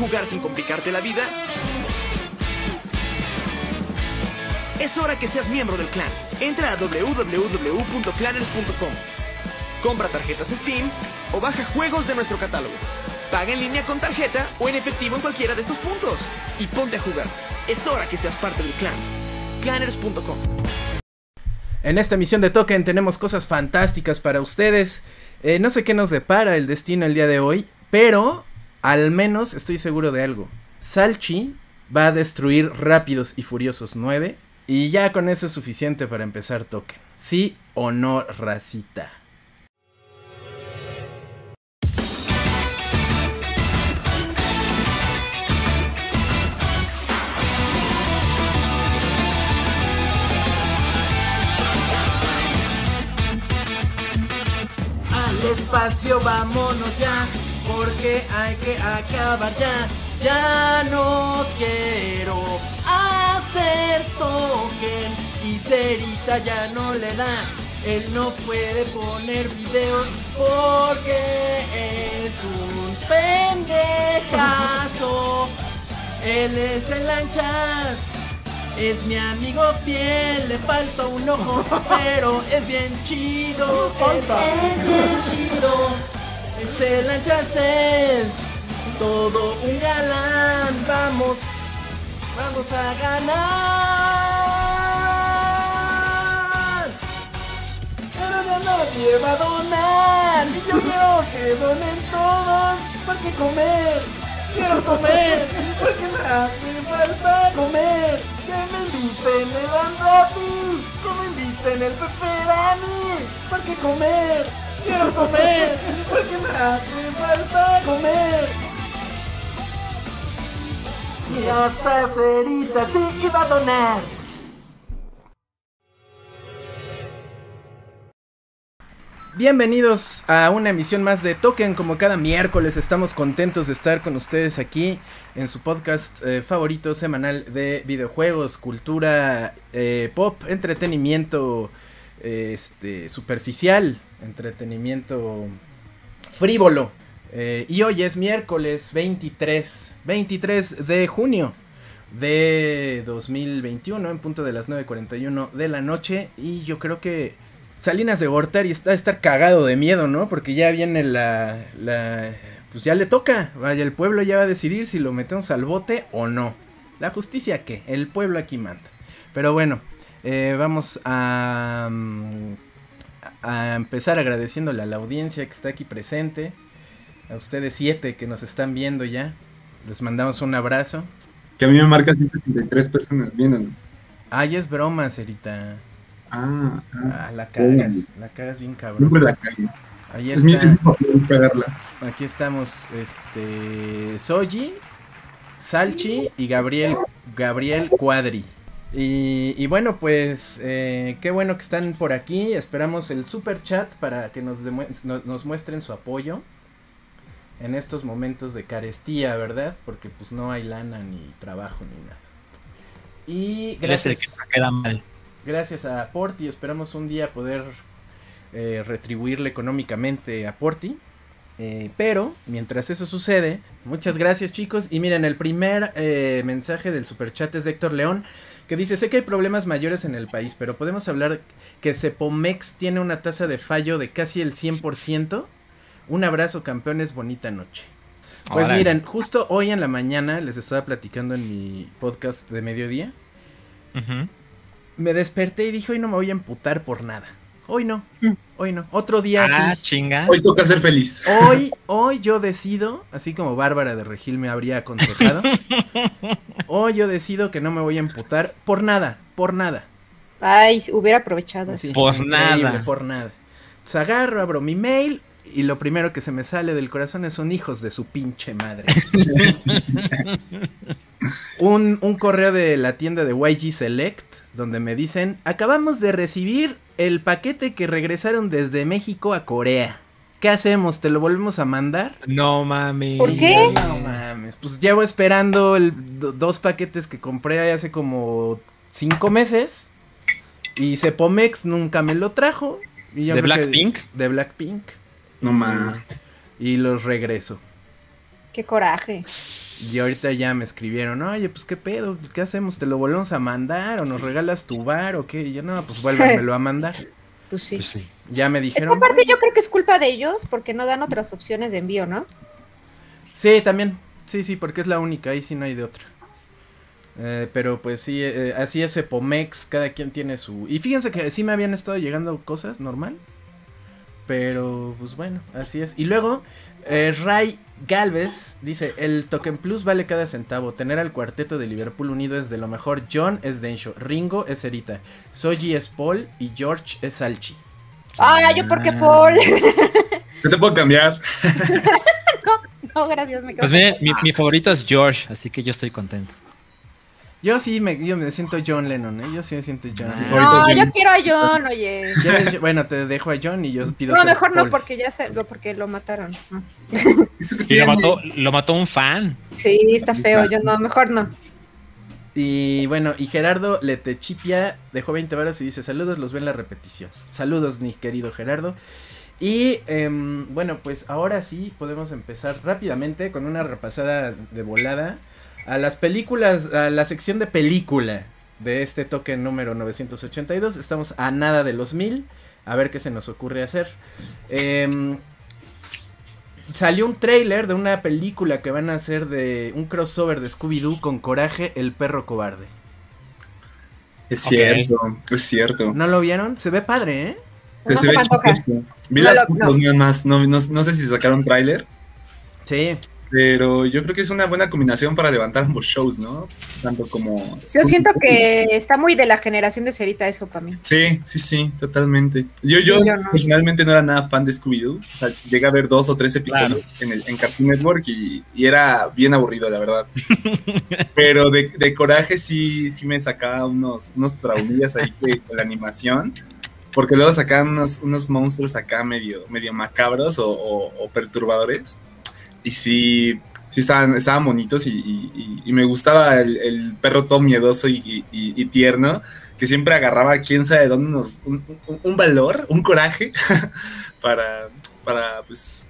jugar sin complicarte la vida? Es hora que seas miembro del clan. Entra a www.clanners.com. Compra tarjetas Steam o baja juegos de nuestro catálogo. Paga en línea con tarjeta o en efectivo en cualquiera de estos puntos. Y ponte a jugar. Es hora que seas parte del clan. Clanners.com. En esta emisión de Token tenemos cosas fantásticas para ustedes. Eh, no sé qué nos depara el destino el día de hoy, pero al menos estoy seguro de algo. Salchi va a destruir Rápidos y Furiosos 9 y ya con eso es suficiente para empezar Token. ¿Sí o no, racita? Al espacio vámonos ya, porque hay que acabar ya. Ya no quiero hacer token y Cerita ya no le da. Él no puede poner videos porque es un pendejazo. Él es el lanchas. Es mi amigo fiel, le falta un ojo, pero es bien chido. Él es bien chido. Ese lanchas es todo un galán. Vamos, vamos a ganar. Pero ya nadie va a donar. Y yo quiero que donen todos. Porque comer, quiero comer. Porque me hace falta comer. Que me inviten el Andrati. Que me inviten el Pepperani. Porque comer, quiero comer. Porque me hace falta comer. Y hasta Cerita sí iba a donar. Bienvenidos a una emisión más de Token. Como cada miércoles estamos contentos de estar con ustedes aquí en su podcast eh, favorito semanal de videojuegos, cultura eh, pop, entretenimiento este, superficial, entretenimiento frívolo. Eh, y hoy es miércoles 23, 23 de junio de 2021 en punto de las 9.41 de la noche. Y yo creo que Salinas de Gortari está a estar cagado de miedo, ¿no? Porque ya viene la, la... Pues ya le toca. Vaya, el pueblo ya va a decidir si lo metemos al bote o no. La justicia qué, el pueblo aquí manda. Pero bueno, eh, vamos a, mm, a empezar agradeciéndole a la audiencia que está aquí presente. A ustedes siete que nos están viendo ya. Les mandamos un abrazo. Que a mí me marca 183 personas viéndonos. Ay, es broma, Cerita. Ah, ah. Ah, la cagas, la cagas bien No cabrón. me la cagué. Ahí Es está, aquí estamos, este, Soji, Salchi y Gabriel, Gabriel Cuadri. Y, y bueno, pues, eh, qué bueno que están por aquí. Esperamos el super chat para que nos, no- nos muestren su apoyo en estos momentos de carestía, ¿verdad? Porque pues no hay lana ni trabajo ni nada. Y gracias. que se queda mal. Gracias a Porti, esperamos un día poder eh, retribuirle económicamente a Porti. Eh, pero, mientras eso sucede, muchas gracias chicos. Y miren, el primer eh, mensaje del superchat es de Héctor León, que dice, sé que hay problemas mayores en el país, pero podemos hablar que Cepomex tiene una tasa de fallo de casi el 100%. Un abrazo campeones, bonita noche. Pues miren, justo hoy en la mañana les estaba platicando en mi podcast de mediodía me desperté y dije, hoy no me voy a emputar por nada. Hoy no, Mm. hoy no. Otro día Ah, sí. chinga. Hoy toca ser feliz. Hoy, hoy yo decido, así como Bárbara de Regil me habría aconsejado, hoy yo decido que no me voy a emputar por nada, por nada. Ay, hubiera aprovechado. Así, Por nada. Por nada. Entonces agarro, abro mi mail y lo primero que se me sale del corazón es son hijos de su pinche madre. un, un correo de la tienda de YG Select donde me dicen, acabamos de recibir el paquete que regresaron desde México a Corea. ¿Qué hacemos? ¿Te lo volvemos a mandar? No mames. ¿Por qué? No mames, pues llevo esperando el, do- dos paquetes que compré hace como cinco meses. Y Cepomex nunca me lo trajo. Y yo ¿De Blackpink? De Blackpink. No mames. Y los regreso. Qué coraje. Y ahorita ya me escribieron, oye, pues qué pedo, ¿qué hacemos? ¿Te lo volvemos a mandar o nos regalas tu bar o qué? Y yo, no, pues vuélvemelo a mandar. Pues sí. Pues sí. Ya me Esta dijeron. parte yo creo que es culpa de ellos porque no dan otras opciones de envío, ¿no? Sí, también. Sí, sí, porque es la única, ahí sí no hay de otra. Eh, pero pues sí, eh, así es Epomex, cada quien tiene su... Y fíjense que sí me habían estado llegando cosas, normal. Pero pues bueno, así es. Y luego, eh, Ray Galvez dice, el Token Plus vale cada centavo. Tener al cuarteto de Liverpool unido es de lo mejor. John es Densho, Ringo es Erita, Soji es Paul y George es Salchi. Ah, yo porque Paul. Yo te puedo cambiar. no, gracias, me quedo. Pues miren, mi, mi favorito es George, así que yo estoy contento. Yo sí me, yo me siento John Lennon, ¿eh? Yo sí me siento John Ah. Lennon. No, yo quiero a John, oye. ¿Quieres- bueno, te dejo a John y yo pido No, mejor no, porque ya se, lo- porque lo mataron. No. Y lo mató, lo mató un fan. Sí, está feo. Yo no, mejor no. Y bueno, y Gerardo Letechipia dejó 20 varas y dice, saludos, los ven la repetición. Saludos, mi querido Gerardo. Y em, bueno, pues ahora sí podemos empezar rápidamente con una repasada de volada a las películas, a la sección de película de este toque número 982. Estamos a nada de los mil. A ver qué se nos ocurre hacer. Em, salió un trailer de una película que van a hacer de un crossover de Scooby-Doo con Coraje, el perro cobarde. Es cierto, es cierto. ¿No lo vieron? Se ve padre, ¿eh? Se, No se se ve chistoso. Vi No las lo- fotos nada más. No, no, no sé si sacaron tráiler, Sí. Pero yo creo que es una buena combinación para levantar ambos shows, ¿no? Tanto como. Yo siento que está muy de la generación de Cerita eso para mí. Sí, sí, sí, totalmente. Yo, yo, Sí, yo no. personalmente no era nada fan de Scooby-Doo. O sea, llegué a ver dos o tres episodios en, el, en Cartoon Network y, y era bien aburrido, la verdad. Pero de, de coraje sí, sí me sacaba unos, unos traumillas ahí con la animación. Porque luego sacaban unos, unos monstruos acá medio, medio macabros o, o- o perturbadores. Y sí, sí estaban, estaban bonitos y, me gustaba el, perro todo miedoso y, tierno que siempre agarraba quién sabe de dónde un- un valor, un coraje para, para pues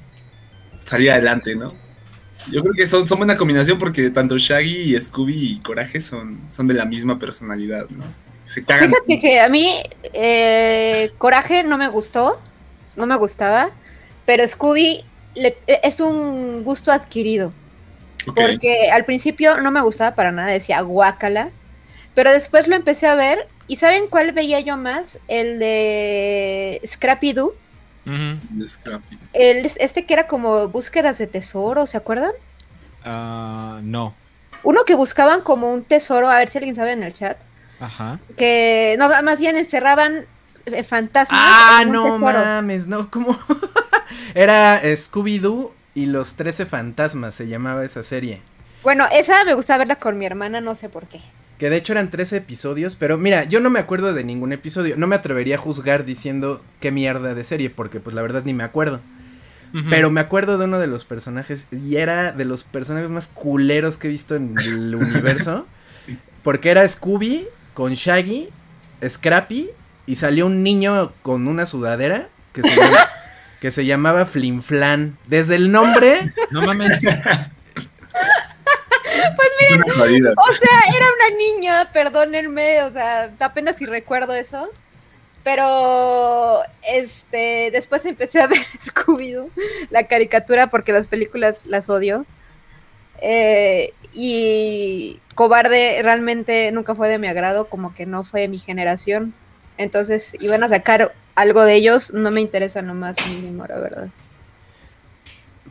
salir adelante, ¿no? Yo creo que son, son buena combinación porque tanto Shaggy y Scooby y Coraje son, son de la misma personalidad, ¿no? Se cagan. Fíjate que a mí eh, Coraje no me gustó, no me gustaba, pero Scooby le- es un gusto adquirido. Porque al principio no me gustaba para nada, decía guácala, pero después lo empecé a ver y ¿saben cuál veía yo más? El de Scrappy Doo, Ujú. De Scrappy. el, este que era como búsquedas de tesoro, ¿se acuerdan? Ah, no. Uno que buscaban como un tesoro, a ver si alguien sabe en el chat, Ajá. que no, más bien encerraban eh, fantasmas. Ah, en un no tesoro. mames, no, ¿cómo? Era Scooby-Doo y los 13 fantasmas, se llamaba esa serie. Bueno, esa me gusta verla con mi hermana, no sé por qué. Que de hecho eran 13 episodios, pero mira, yo no me acuerdo de ningún episodio. No me atrevería a juzgar diciendo qué mierda de serie, porque pues la verdad ni me acuerdo. Pero me acuerdo de uno de los personajes y era de los personajes más culeros que he visto en el universo. Porque era Scooby con Shaggy, Scrappy y salió un niño con una sudadera que se, llama- que se llamaba Flinflan. Desde el nombre, No mames. Es una jodida. O sea, era una niña, perdónenme, o sea, apenas si recuerdo eso. Pero este después empecé a ver Scooby-Doo, la caricatura, porque las películas las odio. Eh, y Cobarde realmente nunca fue de mi agrado, como que no fue de mi generación. Entonces, iban a sacar algo de ellos, no me interesa lo más mínimo, la verdad.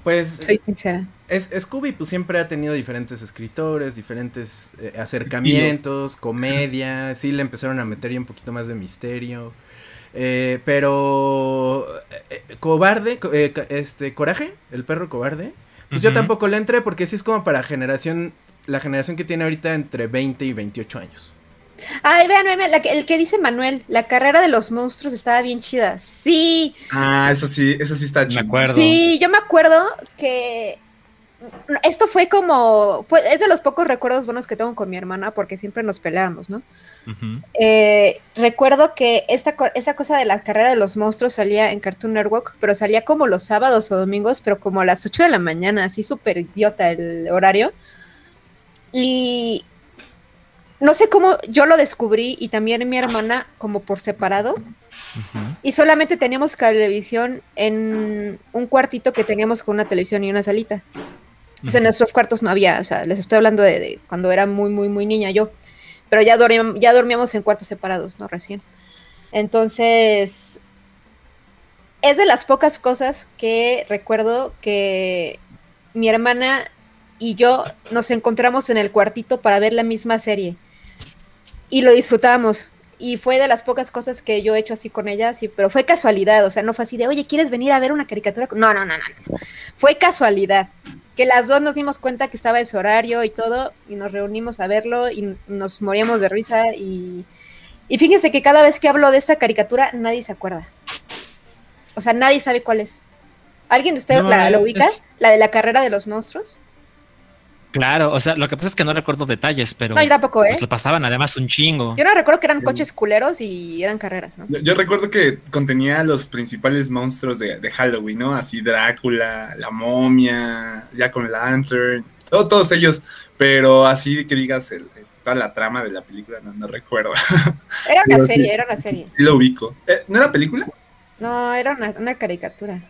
pues Soy sincera. es, Scooby pues siempre ha tenido diferentes escritores, diferentes eh, acercamientos, comedia, sí le empezaron a meter ya un poquito más de misterio. Eh, pero eh, eh, cobarde, eh, este coraje, el perro cobarde. Pues yo tampoco le entré porque sí es como para generación la generación que tiene ahorita entre 20 y 28 años. Ay, vean, vean, vean, la que- el que dice Manuel, la carrera de los monstruos estaba bien chida. Sí, Ah, eso sí, eso sí está Me chido. acuerdo. Sí, yo me acuerdo que esto fue como, fue, es de los pocos recuerdos buenos que tengo con mi hermana porque siempre nos peleábamos, ¿no? Eh, recuerdo que esta, esa cosa de la carrera de los monstruos salía en Cartoon Network, pero salía como los sábados o domingos, pero como a las 8 de la mañana, así súper idiota el horario. Y no sé cómo yo lo descubrí y también mi hermana como por separado. Y solamente teníamos cablevisión en un cuartito que teníamos con una televisión y una salita. O sea, en nuestros cuartos no había, o sea, les estoy hablando de, de cuando era muy, muy, muy niña yo. Pero ya, dormíamos, ya dormíamos en cuartos separados, ¿no? Recién. Entonces, es de las pocas cosas que recuerdo que mi hermana y yo nos encontramos en el cuartito para ver la misma serie. Y lo disfrutábamos. Y fue de las pocas cosas que yo he hecho así con ella, sí, pero fue casualidad, o sea, no fue así de, oye, ¿quieres venir a ver una caricatura? No, no, no, no, no. Fue casualidad. Que las dos nos dimos cuenta que estaba ese horario y todo, y nos reunimos a verlo y nos moríamos de risa. Y, y fíjense que cada vez que hablo de esta caricatura, nadie se acuerda. O sea, nadie sabe cuál es. ¿Alguien de ustedes No, la, es- ubica? ¿La de la carrera de los monstruos? Claro, o sea, lo que pasa es que no recuerdo detalles, pero No, yo tampoco, ¿eh? pues lo pasaban además un chingo. Yo no recuerdo que eran coches culeros y eran carreras, ¿no? Yo, yo recuerdo que contenía los principales monstruos de, de Halloween, ¿no? Así Drácula, la momia, Jack con Lantern, todo- todos ellos. Pero así que digas el- toda la trama de la película, no, no recuerdo. Era una sí. serie, era una serie. Sí lo ubico. Eh, ¿No era película? No, era una, una caricatura.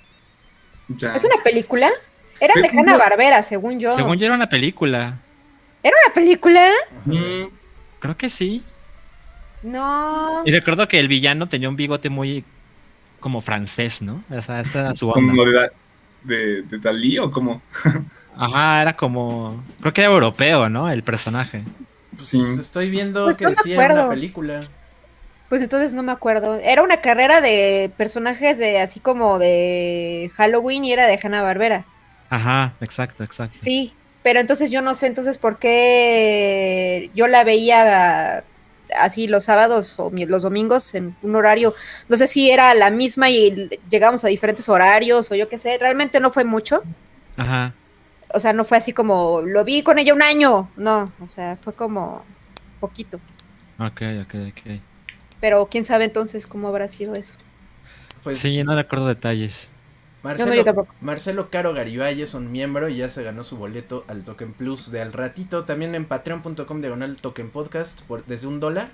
Ya. ¿Es una película? Era Creo de Hanna. Barbera, según yo. Según yo era una película. ¿Era una película? Mm, Creo que sí. No. Y recuerdo que el villano tenía un bigote muy como francés, ¿no? O sea, esa era su como onda. de, Da- de, de Dalí o como. Ajá, era como. Creo que era europeo, ¿no? El personaje. Sí. Pues estoy viendo Pues que no sí era una película. Pues entonces no me acuerdo. Era una carrera de personajes de así como de Halloween y era de Hanna Barbera. Ajá, exacto, exacto. Sí, pero entonces yo no sé entonces por qué yo la veía así los sábados o los domingos en un horario, no sé si era la misma y llegamos a diferentes horarios o yo qué sé, realmente no fue mucho, Ajá. o sea, no fue así como lo vi con ella un año, no, o sea, fue como poquito, Ok, ok, ok. pero quién sabe entonces cómo habrá sido eso. Pues Sí, no recuerdo detalles. Marcelo, No, no, yo tampoco. Marcelo Caro Garibay es un miembro y ya se ganó su boleto al Token Plus de al ratito. También en patreon.com diagonal Token Podcast por, desde un dólar.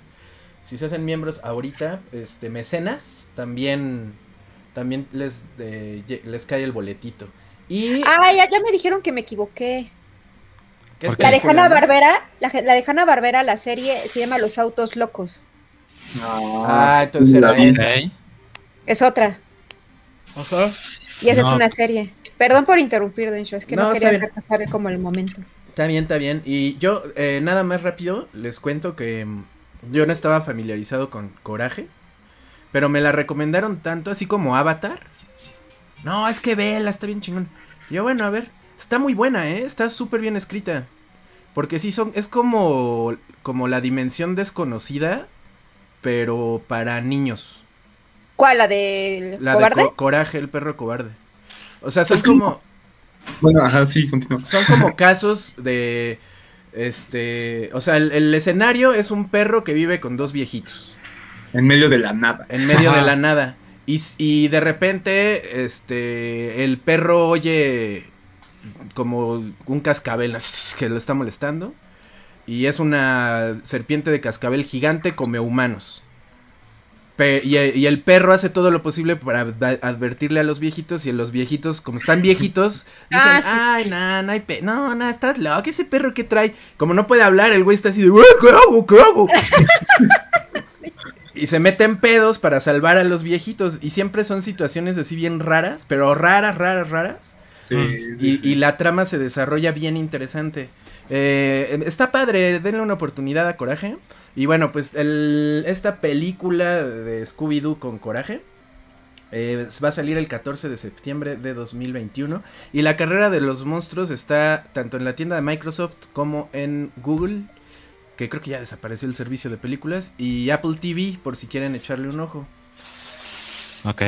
Si se hacen miembros ahorita, este mecenas, también, también les, eh, les cae el boletito. Y Ah, ya, ya me dijeron que me equivoqué. ¿qué ¿por La de Hanna? Barbera, la, la de Hanna Barbera, la serie se llama Los Autos Locos. Ah, entonces era la vi. esa. Es otra. O sea, Y esa es una serie. Perdón por interrumpir, Dencho, es que no, No, quería está bien. dejar pasar como el momento. Está bien, está bien. Y yo, eh, nada más rápido, les cuento que mm, yo no estaba familiarizado con Coraje, pero me la recomendaron tanto, así como Avatar. No, es que vela, está bien chingón. Yo, bueno, a ver, está muy buena, ¿eh? Está súper bien escrita. Porque sí son, es como, como la dimensión desconocida, pero para niños. ¿Cuál? ¿La de La cobarde? de Co- Coraje, el perro cobarde. O sea, son Es como- como... Bueno, ajá, sí, continúa. Son como casos de. Este. O sea, el, el escenario es un perro que vive con dos viejitos. En medio de la nada. En medio Ajá. de la nada. Y, y de repente. Este. El perro oye. Como un cascabel que lo está molestando. Y es una serpiente de cascabel gigante come humanos. Pe- y, y el perro hace todo lo posible para adv- advertirle a los viejitos. Y los viejitos, como están viejitos, dicen: Ah, sí. Ay, no, no hay pe No, no, estás loco. Ese perro que trae. Como no puede hablar, el güey está así de: "Güey, ¿Qué hago? ¿Qué hago? Y se meten pedos para salvar a los viejitos. Y siempre son situaciones así bien raras, pero raras, raras, raras. Sí, Mm. sí, Y, sí. y la trama se desarrolla bien interesante. Eh, está padre, denle una oportunidad a Coraje. Y bueno, pues el, esta película de Scooby-Doo con Coraje eh, va a salir el 14 de septiembre de 2021. Y la carrera de los monstruos está tanto en la tienda de Microsoft como en Google. Que creo que ya desapareció el servicio de películas. Y Apple TV, por si quieren echarle un ojo. Ok.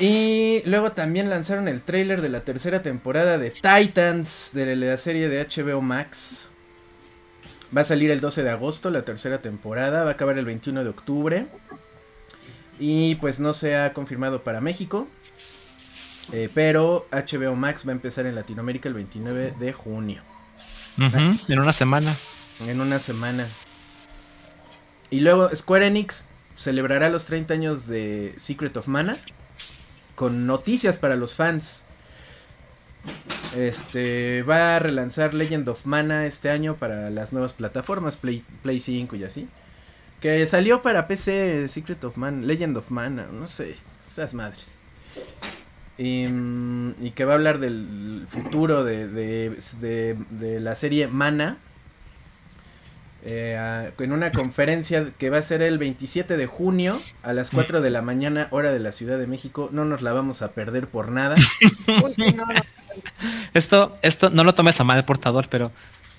Y luego también lanzaron el tráiler de la tercera temporada de Titans de la serie de HBO Max. Va a salir el 12 de agosto la tercera temporada, va a acabar el 21 de octubre. Y pues no se ha confirmado para México. eh, pero HBO Max va a empezar en Latinoamérica el 29 de junio. En una semana. en una semana. Y luego Square Enix celebrará los 30 años de Secret of Mana con noticias para los fans. Este va a relanzar Legend of Mana este año para las nuevas plataformas Play, Play 5 y así. Que salió para PC Secret of Mana, Legend of Mana, no sé, esas madres. Y, mm, y que va a hablar del futuro de, de, de- la serie Mana. eh, en una conferencia que va a ser el 27 de junio a las 4 de la mañana, hora de la Ciudad de México. No nos la vamos a perder por nada. Uy, no, no. Esto, esto no lo tomes a mal el portador, pero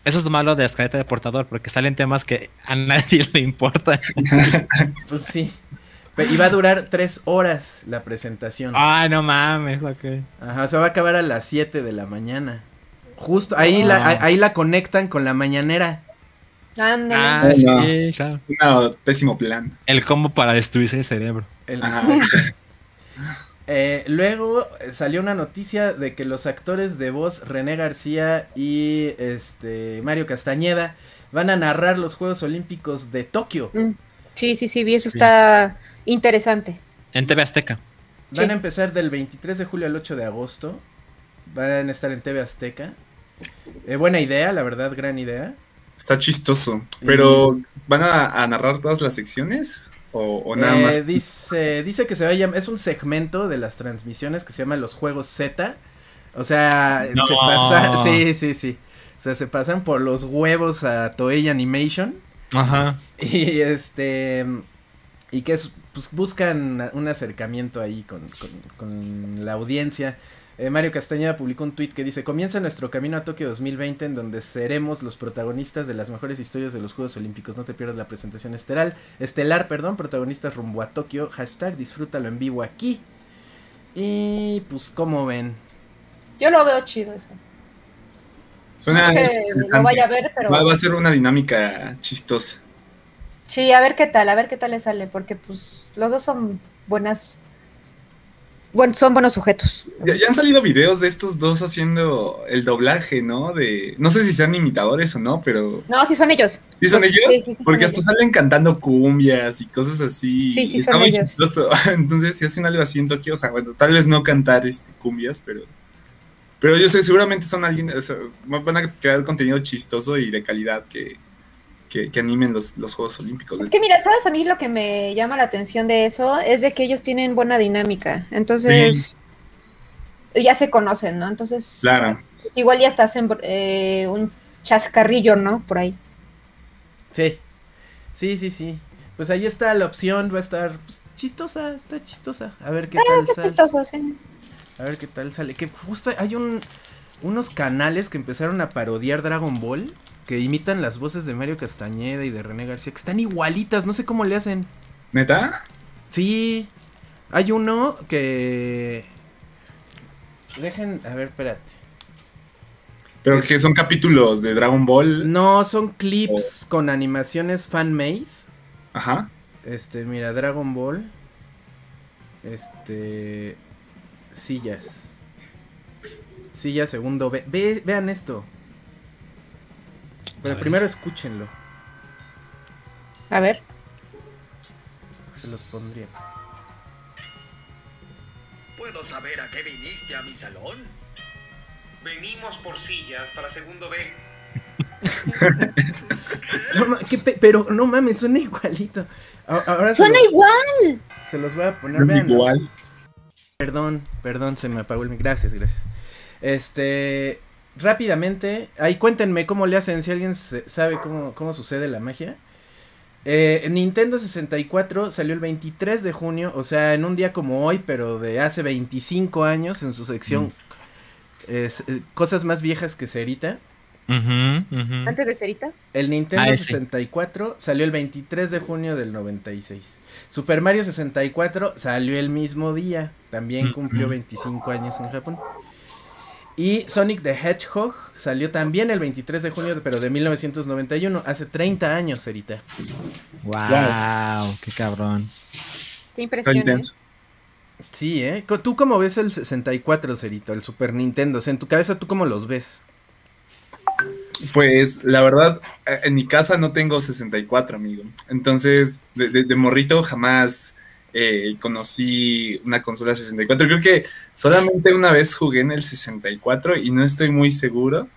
eso es lo malo de la escaleta de portador, porque salen temas que a nadie le importan. Pues sí. Y va a durar 3 horas la presentación. Ay, no mames, ok. Ajá, o sea, va a acabar a las 7 de la mañana. Justo ahí, la, Ah. ahí, la conectan con la mañanera. Ándale. Ah, No. sí, claro. Pésimo plan. El combo para destruirse el cerebro. El- Ajá. Eh, luego eh, salió una noticia de que los actores de voz René García y este Mario Castañeda van a narrar los Juegos Olímpicos de Tokio. Mm. Sí, sí, sí, vi, eso Sí. está interesante. En TV Azteca. Van Sí. a empezar del 23 de julio al 8 de agosto. Van a estar en TV Azteca. Eh, buena idea, la verdad, gran idea. Está chistoso. Pero, ¿van a, a narrar todas las secciones? ¿O, o nada Eh, más? Dice, dice que se va a llamar, es un segmento de las transmisiones que se llama los Juegos Z. O sea, No. se pasa, sí, sí, sí. O sea, se pasan por los huevos a Toei Animation. Ajá. Y este. Y que es, pues buscan un acercamiento ahí con, con- con la audiencia. Eh, Mario Castañeda publicó un tweet que dice: Comienza nuestro camino a Tokio 2020, en donde seremos los protagonistas de las mejores historias de los Juegos Olímpicos. No te pierdas la presentación estelar, estelar, perdón, protagonistas rumbo a Tokio. Hashtag disfrútalo en vivo aquí. Y pues, como ven? Yo lo veo chido eso. Suena No es que interesante. lo vaya a ver, pero va, va a ser una dinámica chistosa. sí, a ver qué tal, a ver qué tal le sale, porque pues los dos son buenas, buen, son buenos sujetos. Ya, ya han salido videos de estos dos haciendo el doblaje, ¿no? De no sé si sean imitadores o no, pero No, sí son ellos. ¿sí son Pues, ellos? sí, sí, sí Porque son hasta ellos. salen cantando cumbias y cosas así. Sí, sí Está son muy ellos. chistoso. Entonces, si hacen algo así en Tokio, o sea, bueno, tal vez no cantar este cumbias, pero pero yo sé, seguramente son alguien, o sea, van a crear contenido chistoso y de calidad que, que, que animen los, los Juegos Olímpicos. Es que mira, ¿sabes? A mí lo que me llama la atención de eso es de que ellos tienen buena dinámica. Entonces, ya se conocen, ¿no? Entonces, Claro. pues, igual ya estás en eh, un chascarrillo, ¿no? Por ahí. Sí, sí, sí, sí. Pues ahí está la opción, va a estar pues, chistosa, está chistosa. A ver qué tal Qué sale. chistoso, sí. A ver qué tal sale. Que justo hay un unos canales que empezaron a parodiar Dragon Ball que imitan las voces de Mario Castañeda y de René García, que están igualitas, no sé cómo le hacen. ¿Neta? Sí, hay uno que dejen, a ver, espérate. Pero que son capítulos de Dragon Ball. No, son clips con animaciones fan made. Ajá. Este, mira, Dragon Ball. Este. Sillas. Sillas segundo. Ve, ve- vean esto. Pero primero escúchenlo. A ver. Se los pondría. ¿Puedo saber a qué viniste a mi salón? Venimos por sillas para segundo B. No, ma- qué pe- pero no mames, suena igualito. Ahora Suena los- igual. se los voy a poner. Vean. igual. Perdón, perdón, se me apagó el mic. Gracias, gracias. Este, rápidamente, ahí cuéntenme cómo le hacen, si alguien se- sabe cómo, cómo sucede la magia. Eh, Nintendo 64 salió el 23 de junio, o sea, en un día como hoy, pero de hace 25 años, en su sección es, eh, Cosas más viejas que Cerita. Antes de Cerita. El Nintendo Ah, ese. 64 salió el 23 de junio del 96. Super Mario 64 salió el mismo día. También Mm, cumplió mm. 25 años en Japón. Y Sonic the Hedgehog salió también el 23 de junio, pero de 1991. Hace 30 años, Cerita. Wow, qué cabrón. Qué impresión. ¿eh? intenso. Sí, ¿eh? ¿Tú cómo ves el 64, Cerito? El Super Nintendo. O sea, en tu cabeza, ¿tú cómo los ves? Pues la verdad, eh, en mi casa no tengo 64, amigo. Entonces, de, de- de morrito jamás eh, conocí una consola 64. Creo que solamente una vez jugué en el 64 y no estoy muy seguro.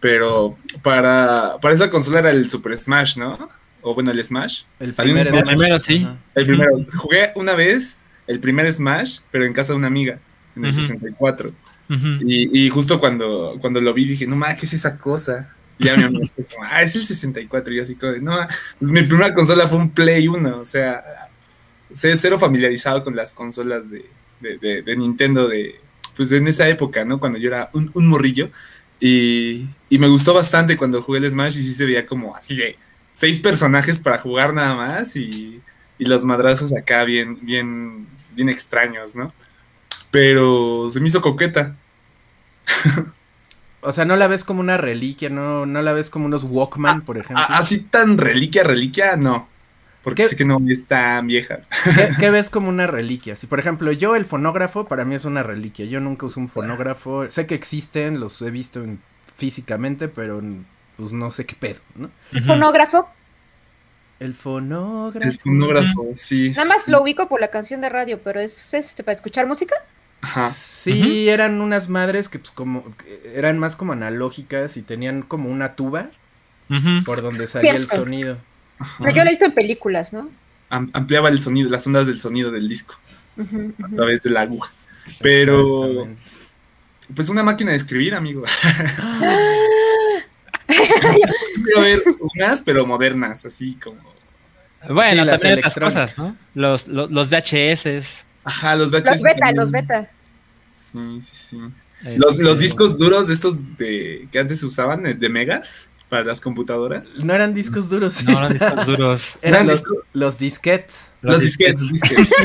Pero para, para esa consola era el Super Smash, ¿no? O bueno, el Smash. El primer Smash. Primero, sí. Ajá. El primero. Jugué una vez el primer Smash, pero en casa de una amiga, en el Ujú. 64. Ujú. Y, y justo cuando, cuando lo vi dije, no mames, ¿qué es esa cosa? Y ya mi amigo como, ah, es el 64. Y yo así de, no, pues mi primera consola fue un Play 1, o sea, sé cero familiarizado con las consolas de, de, de- de Nintendo de, pues en esa época, ¿no? Cuando yo era un, un morrillo. Y, y me gustó bastante cuando jugué el Smash y sí se veía como así de seis personajes para jugar nada más y, y los madrazos acá bien, bien, bien extraños, ¿no? Pero se me hizo coqueta. O sea, no la ves como una reliquia, no, no la ves como unos Walkman, por ejemplo. A- así tan reliquia, reliquia, no. Porque sé que no es tan vieja. ¿Qué, qué ves como una reliquia? Si, por ejemplo, yo el fonógrafo para mí es una reliquia. Yo nunca uso un fonógrafo. Sé que existen, los he visto en- físicamente, pero pues no sé qué pedo, ¿no? Ujú. Fonógrafo, El fonógrafo. El fonógrafo, sí. nada más lo ubico por la canción de radio, pero es este para escuchar música. Ajá. Sí, eran unas madres que pues como eran más como analógicas y tenían como una tuba por donde salía el sonido. Pero yo lo he visto en películas, ¿no? Am- ampliaba el sonido, las ondas del sonido del disco a través de la aguja. Pero, pues una máquina de escribir, amigo. Quiero ver unas, pero modernas, así como. Bueno, Sí, las también otras cosas, ¿no? Los, los, los VHS. Ajá, los VHS. Los beta, también. los beta. Sí, sí, sí. Los, los discos duros de estos de, que antes se usaban, de megas, para las computadoras. No eran discos duros. No, eran discos duros. Eran los, discos- los disquets. Los, disquetes. disquetes.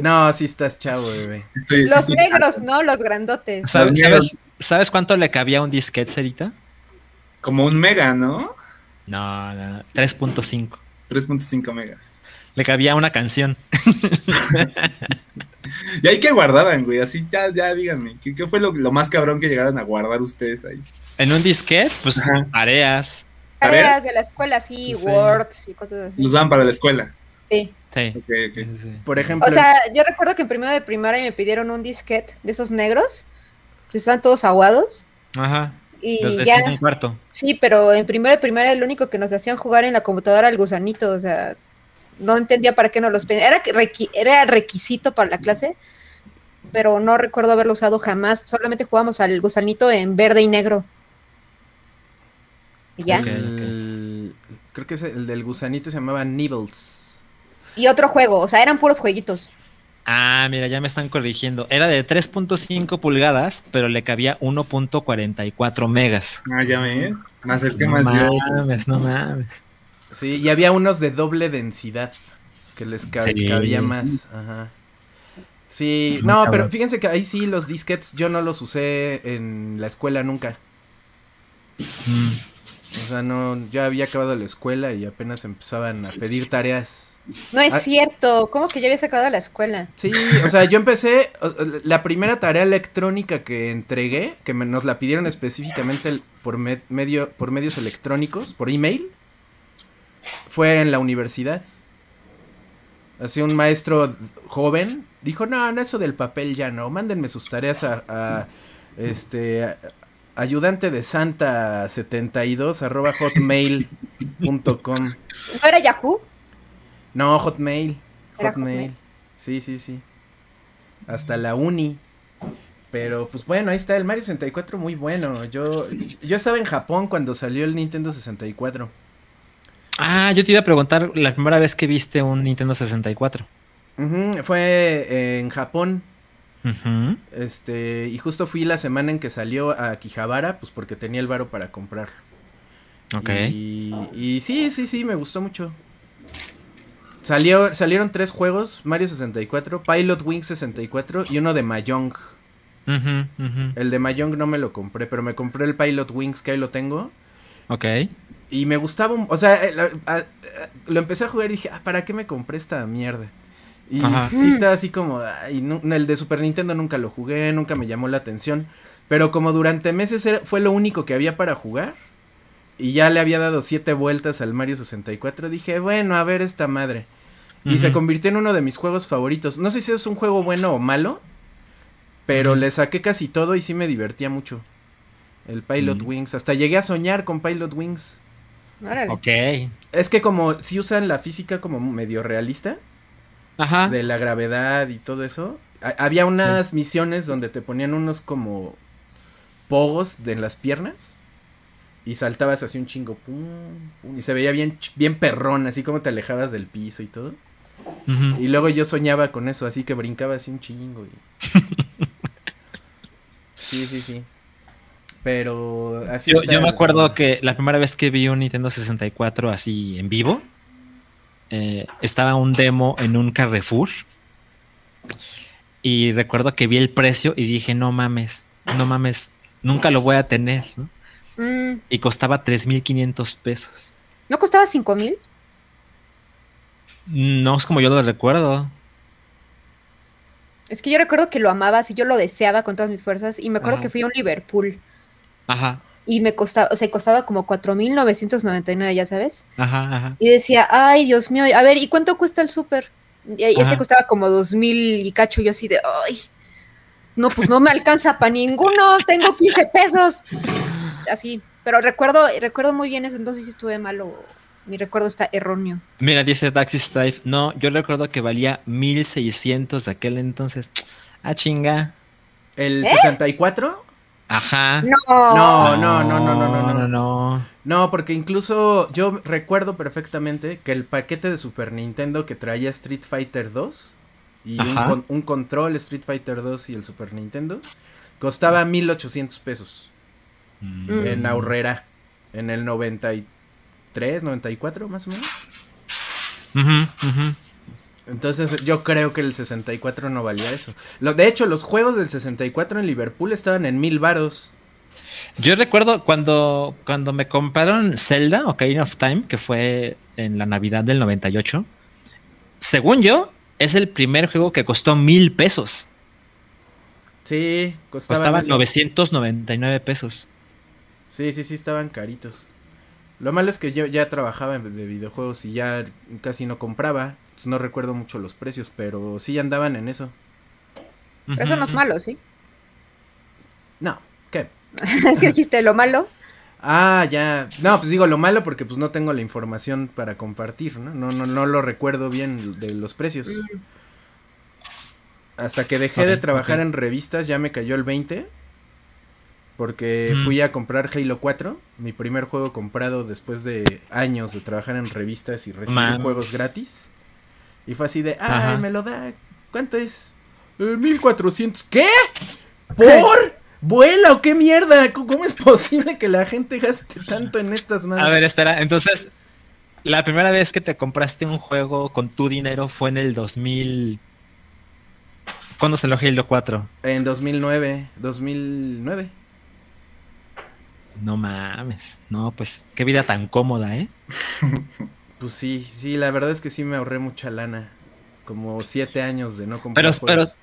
No, sí estás chavo, bebé. Estoy- Los sí. negros, ¿no? Los grandotes. ¿Sabes, Los sabes, sabes cuánto le cabía a un disquete, Cerita? Como un mega, ¿no? No, no, no, 3.5. 3.5 megas. Le cabía una canción. Y ahí que guardaban, güey. Así, ya, ya díganme. ¿Qué, qué fue lo, lo más cabrón que llegaron a guardar ustedes ahí? En un disquete, pues Ajá. tareas. Tareas de la escuela, sí, Sí. Word y cosas así. Los daban para la escuela. Sí. Sí. Por ejemplo, O sea, yo recuerdo que en primero de primaria me pidieron un disquete de esos negros, que estaban todos aguados. Ajá. Y Los de ya, cuarto. sí, pero en primero de primaria el único que nos hacían jugar en la computadora era el gusanito, o sea, no entendía para qué nos los pedían. Era, que requi- era requisito para la clase, pero no recuerdo haberlo usado jamás. Solamente jugábamos al gusanito en verde y negro. Ya. El- creo que es el del gusanito se llamaba Nibbles. Y otro juego, o sea, eran puros jueguitos. Ah, mira, ya me están corrigiendo. Era de 3.5 pulgadas, pero le cabía 1.44 megas. Ah, ya ves. Me acerqué No más yo. mames, no mames. Sí, y había unos de doble densidad que les Sí. cabía más. Ajá. Sí, no, pero fíjense que ahí sí los disquets yo no los usé en la escuela nunca. Mm. O sea, no, ya había acabado la escuela y apenas empezaban a pedir tareas. No es Ah. cierto, ¿cómo que ya habías acabado la escuela? Sí, o sea, yo empecé, la primera tarea electrónica que entregué, que me- nos la pidieron específicamente por, me- medio, por medios electrónicos, por email, fue en la universidad. Así un maestro joven dijo, no, no, eso del papel ya no, mándenme sus tareas a, a, este, a- ayudante de santa 72 arroba hotmail.com. ¿No era Yahoo? No, Hotmail. Hotmail. Hotmail. Sí, sí, sí. Hasta la uni. Pero pues bueno, ahí está el Mario 64 muy bueno. Yo yo estaba en Japón cuando salió el Nintendo 64. Ah, yo te iba a preguntar la primera vez que viste un Nintendo 64. Ujú, fue en Japón. Este, y justo fui la semana en que salió a Quijabara, pues porque tenía el varo para comprar. Ok. Y, y sí, sí, sí, me gustó mucho. Salió, salieron tres juegos, Mario 64, Pilot Wing 64 y uno de Mahjong. El de Mahjong no me lo compré, pero me compré el Pilot Wings que ahí lo tengo. Ok. Y me gustaba, o sea, eh, a- lo empecé a jugar y dije, ah, ¿para qué me compré esta mierda? Y Ajá. sí estaba así como, ay, no- el de Super Nintendo nunca lo jugué, nunca me llamó la atención. Pero como durante meses era- fue lo único que había para jugar. Y ya le había dado siete vueltas al Mario 64. Dije, bueno, a ver esta madre. Y se convirtió en uno de mis juegos favoritos. No sé si es un juego bueno o malo. Pero le saqué casi todo y sí me divertía mucho. El Pilot Mm. Wings. Hasta llegué a soñar con Pilot Wings. Órale. Ok. Es que como si usan la física como medio realista. Ajá. de la gravedad y todo eso. ha- Había unas misiones donde te ponían unos como pogos de en las piernas y saltabas así un chingo pum, pum, y se veía bien bien perrón, así como te alejabas del piso y todo. Y luego yo soñaba con eso, así que brincaba así un chingo y Sí, sí, sí. Pero así Yo, está yo me acuerdo que la primera vez que vi un Nintendo 64 así en vivo, eh, estaba un demo en un Carrefour. Y recuerdo que vi el precio y dije, no mames, no mames, nunca lo voy a tener. ¿no? Mm, Y costaba 3.500 pesos. ¿No costaba cinco mil? No es como yo lo recuerdo. Es que yo recuerdo que lo amabas y yo lo deseaba con todas mis fuerzas. Y me acuerdo Ajá. que fui a un Liverpool Ajá, y me costaba, o sea, costaba como 4.999, ya sabes. ajá, ajá. Y decía, ay, Dios mío, a ver, ¿y cuánto cuesta el súper? Y y ese costaba como 2.000 y cacho. Yo así de, ay, no, pues no me alcanza para ninguno, tengo 15 pesos. Así, pero recuerdo, recuerdo muy bien eso, entonces sí estuve malo. Mi recuerdo está erróneo. Mira, dice Daxi Strife. No, yo recuerdo que valía 1.600 de aquel entonces. Ah, chinga. ¿El 64? Ajá. No, No, no, no, no, no, no, no. no, no. No, porque incluso yo recuerdo perfectamente que el paquete de Super Nintendo que traía Street Fighter 2 y un, un control Street Fighter 2 y el Super Nintendo costaba 1800 pesos Mm. en ahorrera en el 93, 94 más o menos. Ujú, ujú. Entonces yo creo que el 64 no valía eso. Lo, de hecho, los juegos del 64 en Liverpool estaban en mil varos. Yo recuerdo cuando, cuando me compraron Zelda Ocarina of Time, que fue en la Navidad del 98. Según yo, es el primer juego que costó mil pesos. Sí, Costaba eso. 999 pesos. Sí, sí, sí, estaban caritos. Lo malo es que yo ya trabajaba en- de videojuegos y ya casi no compraba. entonces no recuerdo mucho los precios, pero sí andaban en eso. Pero eso no es malo, ¿sí? No, ¿qué? es que dijiste lo malo. Ah, ya. No, pues digo lo malo porque pues no tengo la información para compartir, ¿no? No, no, no lo recuerdo bien de los precios. Mm. Hasta que dejé de trabajar en revistas ya me cayó el 20. Porque Mm. fui a comprar Halo 4, mi primer juego comprado después de años de trabajar en revistas y recibir Man. juegos gratis. Y fue así de, ay, Ajá. me lo da. ¿Cuánto es? "Eh, 1400. ¿Qué? ¿Por? ¿Vuela o qué mierda? ¿Cómo es posible que la gente gaste tanto en estas madres? A ver, espera. Entonces, la primera vez que te compraste un juego con tu dinero fue en el 2000. ¿Cuándo salió Halo 4? En 2009, 2009. No mames. No, pues qué vida tan cómoda, ¿eh? Pues sí, sí, la verdad es que sí me ahorré mucha lana. Como siete años de no Pero, comprar pero, juegos.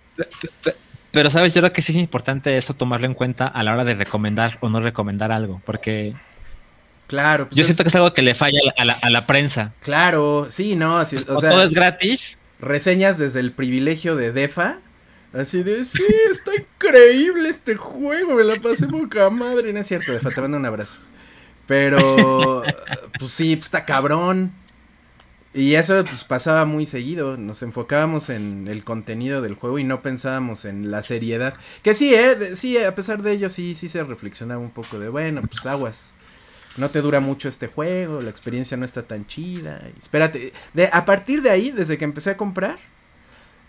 pe- pero, sabes, yo creo que sí es importante eso tomarlo en cuenta a la hora de recomendar o no recomendar algo, porque Claro, pues yo es- siento que es algo que le falla a la, a la- a la prensa. Claro, sí, no, sí, O, o sea, todo es gratis. reseñas desde el privilegio de Defa. Así de, sí, está increíble este juego, me la pasé poca madre. No es cierto, Defa, te un abrazo. Pero, pues sí, pues está cabrón. Y eso pues pasaba muy seguido, nos enfocábamos en el contenido del juego y no pensábamos en la seriedad. Que sí, eh, de- sí, a pesar de ello sí, sí se reflexionaba un poco de, bueno, pues aguas. No te dura mucho este juego, la experiencia no está tan chida. espérate, de, a partir de ahí, desde que empecé a comprar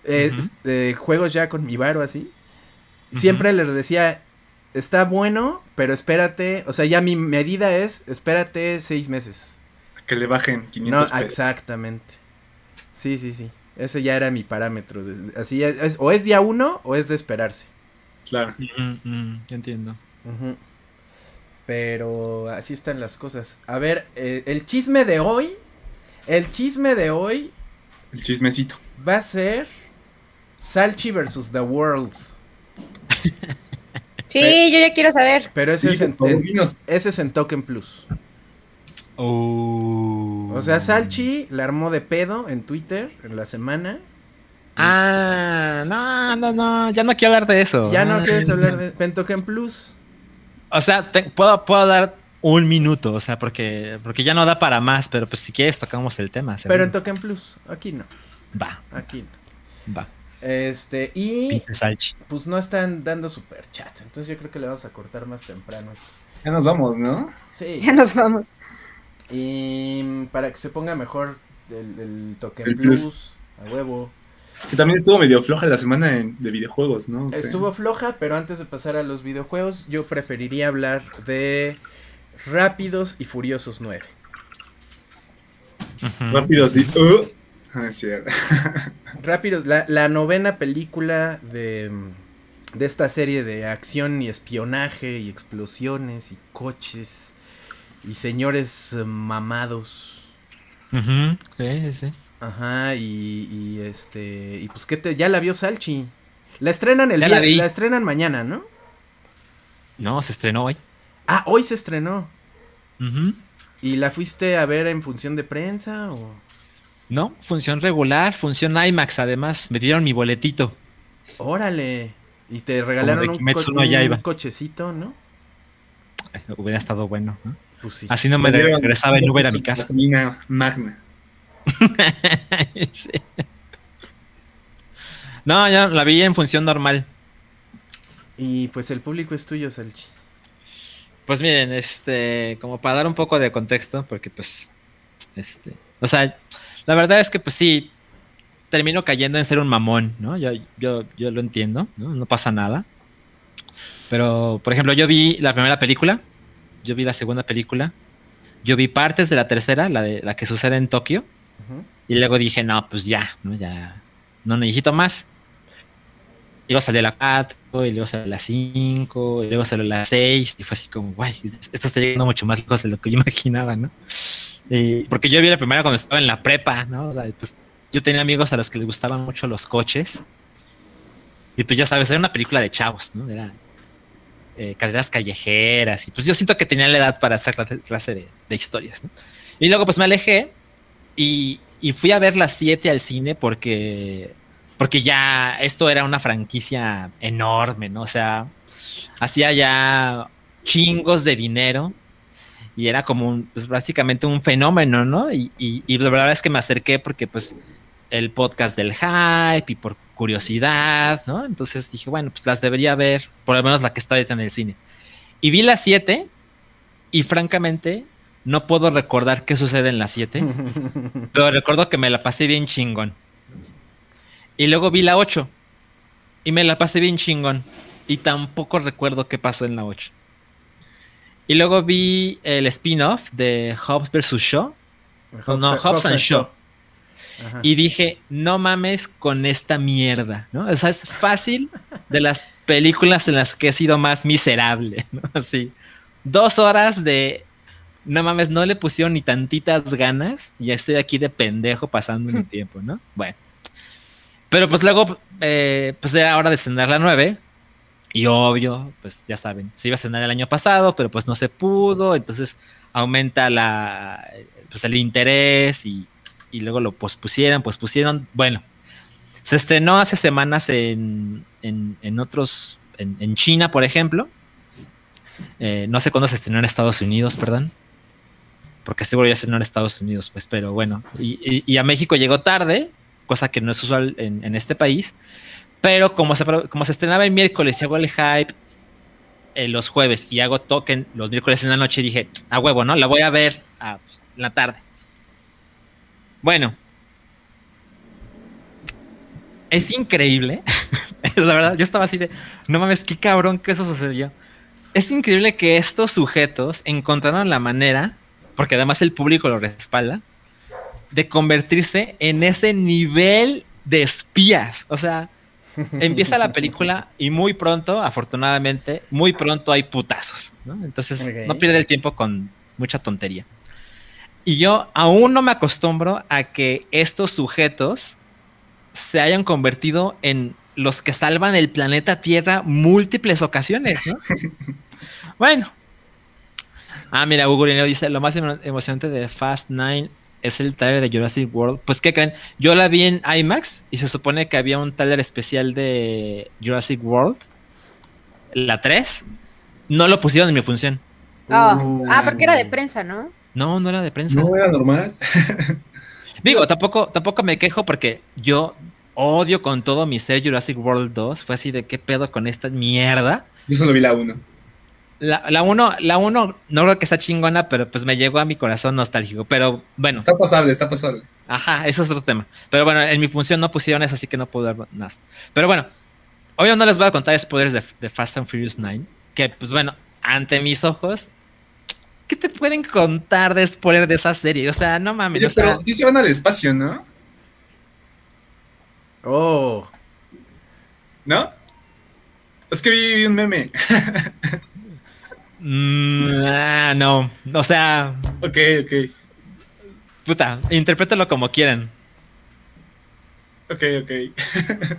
eh, eh, juegos ya con mi varo así, siempre les decía, está bueno, pero espérate, o sea, ya mi medida es, espérate seis meses. Que le bajen No, 500 pesos. exactamente. Sí, sí, sí. Ese ya era mi parámetro. de- Así es, es- o es día uno o es de esperarse. Claro. Mm, mm, entiendo. Pero así están las cosas. A ver, eh, el chisme de hoy. El chisme de hoy El chismecito. va a ser Salchi versus The World. Sí, yo ya quiero saber. Pero ese, Sí, es en, por favor, en- dinos. ese es en Token Plus. Uh. O sea, Salchi la armó de pedo en Twitter en la semana. Ah, no, no, no, ya no quiero hablar de eso. Ya no Ah, quieres hablar de en Token Plus. O sea, te- puedo, puedo dar un minuto, o sea, porque, porque ya no da para más, pero pues si quieres tocamos el tema. Pero en Token Plus, aquí no. Va, Aquí no. va. Este, y pues no están dando super chat. Entonces yo creo que le vamos a cortar más temprano esto. Ya nos vamos, ¿no? Sí. Ya nos vamos. Y para que se ponga mejor el, el Token El Plus, Plus. a huevo. Que también estuvo medio floja la semana en- de videojuegos, ¿no? O sea, Estuvo floja, pero antes de pasar a los videojuegos, yo preferiría hablar de Rápidos y Furiosos 9. Ujú. Rápido así. uh. Ah, es cierto. Rápidos, la, la novena película de, de esta serie de acción y espionaje y explosiones y coches y señores eh, mamados. Sí, sí. Ajá, y, y este. Y pues que te. Ya la vio Salchi. La estrenan el Ya día. La estrenan mañana, ¿no? No, se estrenó hoy. Ah, hoy se estrenó. Ujú. ¿Y la fuiste a ver en función de prensa o.? No, función regular, función IMAX, además. Me dieron mi boletito. Órale. Y te regalaron un, co- no un cochecito, ¿no? Eh, Hubiera estado bueno. ¿no? Pues sí. Así no me regresaba en Uber a mi casa. Gasolina magna. Sí. No, ya la vi en función normal. Y pues el público es tuyo, Salchi. Pues miren, este, como para dar un poco de contexto, porque pues, este, o sea, la verdad es que pues sí, termino cayendo en ser un mamón, ¿no? Yo, yo, yo lo entiendo, ¿no? No pasa nada. Pero, por ejemplo, yo vi la primera película, yo vi la segunda película, yo vi partes de la tercera, la de la que sucede en Tokio, Ujú. y luego dije, no, pues ya, ¿no? Ya, no necesito más. Y luego salió la 4, y luego salió la 5, y luego salió la 6, y fue así como, guay, esto está llegando mucho más lejos de lo que yo imaginaba, ¿no? Porque yo vi la primera cuando estaba en la prepa, ¿no? O sea, pues yo tenía amigos a los que les gustaban mucho los coches. Y pues ya sabes, era una película de chavos, ¿no? Era eh, carreras callejeras, y pues yo siento que tenía la edad para hacer clase, de, historias, ¿no? Y luego pues me alejé y, y fui a ver las 7 al cine porque, porque ya esto era una franquicia enorme, ¿no? O sea, hacía ya chingos de dinero y era como un, pues básicamente un fenómeno, ¿no? Y, y, y la verdad es que me acerqué porque pues el podcast del hype y por curiosidad, ¿no? Entonces dije, bueno, pues las debería ver, por lo menos la que está ahorita en el cine. Y vi las 7 y francamente no puedo recordar qué sucede en las 7. Pero recuerdo que me la pasé bien chingón. Y luego vi la 8. Y me la pasé bien chingón. Y tampoco recuerdo qué pasó en la 8. Y luego vi el spin-off de Hobbs vs. Shaw. no, Hobbs and Shaw. Ajá. Y dije, no mames con esta mierda, ¿no? O sea, es fácil de las películas en las que he sido más miserable, ¿no? Así. Dos horas de. No mames, no le pusieron ni tantitas ganas. Y ya estoy aquí de pendejo pasando mi tiempo, ¿no? Bueno. Pero pues luego, eh, pues era hora de cenar la 9. Y obvio, pues ya saben, se iba a cenar el año pasado, pero pues no se pudo. Entonces aumenta la, pues el interés y, y luego lo pospusieron, pospusieron. Bueno, se estrenó hace semanas en, en, en otros, en, China, por ejemplo. Eh, no sé cuándo se estrenó en Estados Unidos, perdón. Porque seguro ya se estrenó en Estados Unidos, pues, pero bueno. Y, y- y a México llegó tarde, cosa que no es usual en, en este país. Pero como se, como se estrenaba el miércoles y hago el hype eh, los jueves y hago token los miércoles en la noche, dije, a huevo, ¿no? La voy a ver ah, pues, en la tarde. Bueno. Es increíble. la verdad, yo estaba así de, no mames, qué cabrón que eso sucedió. Es increíble que estos sujetos encontraron la manera, porque además el público lo respalda, de convertirse en ese nivel de espías. O sea, empieza la película y muy pronto, afortunadamente, muy pronto hay putazos. ¿no? Entonces, no pierde el tiempo con mucha tontería. Y yo aún no me acostumbro a que estos sujetos se hayan convertido en los que salvan el planeta Tierra múltiples ocasiones, ¿no? bueno. Ah, mira, Hugo Lino dice, lo más emo- emocionante de Fast 9 es el trailer de Jurassic World. Pues, ¿qué creen? Yo la vi en IMAX y se supone que había un trailer especial de Jurassic World, la 3. No lo pusieron en mi función. Ah, Uh. ah, porque era de prensa, ¿no? No, no era de prensa. No era normal. Digo, tampoco, tampoco me quejo porque yo odio con todo mi ser Jurassic World 2. Fue así de qué pedo con esta mierda. Yo solo vi la 1. La, la uno, la uno no creo que sea chingona, pero pues me llegó a mi corazón nostálgico. Pero bueno, Está pasable, está pasable. ajá, eso es otro tema. Pero bueno, en mi función no pusieron eso, así que no puedo dar más. Pero bueno, hoy no les voy a contar spoilers de, de Fast and Furious 9. Que pues bueno, ante mis ojos, ¿qué te pueden contar de spoiler de esa serie? O sea, no mames. Oye, o sea, pero sí se van al espacio, ¿no? Oh. ¿No? Es que vi, vi un meme. mm, ah, no, o sea, ok, ok. puta, interprétalo como quieran. Ok, ok.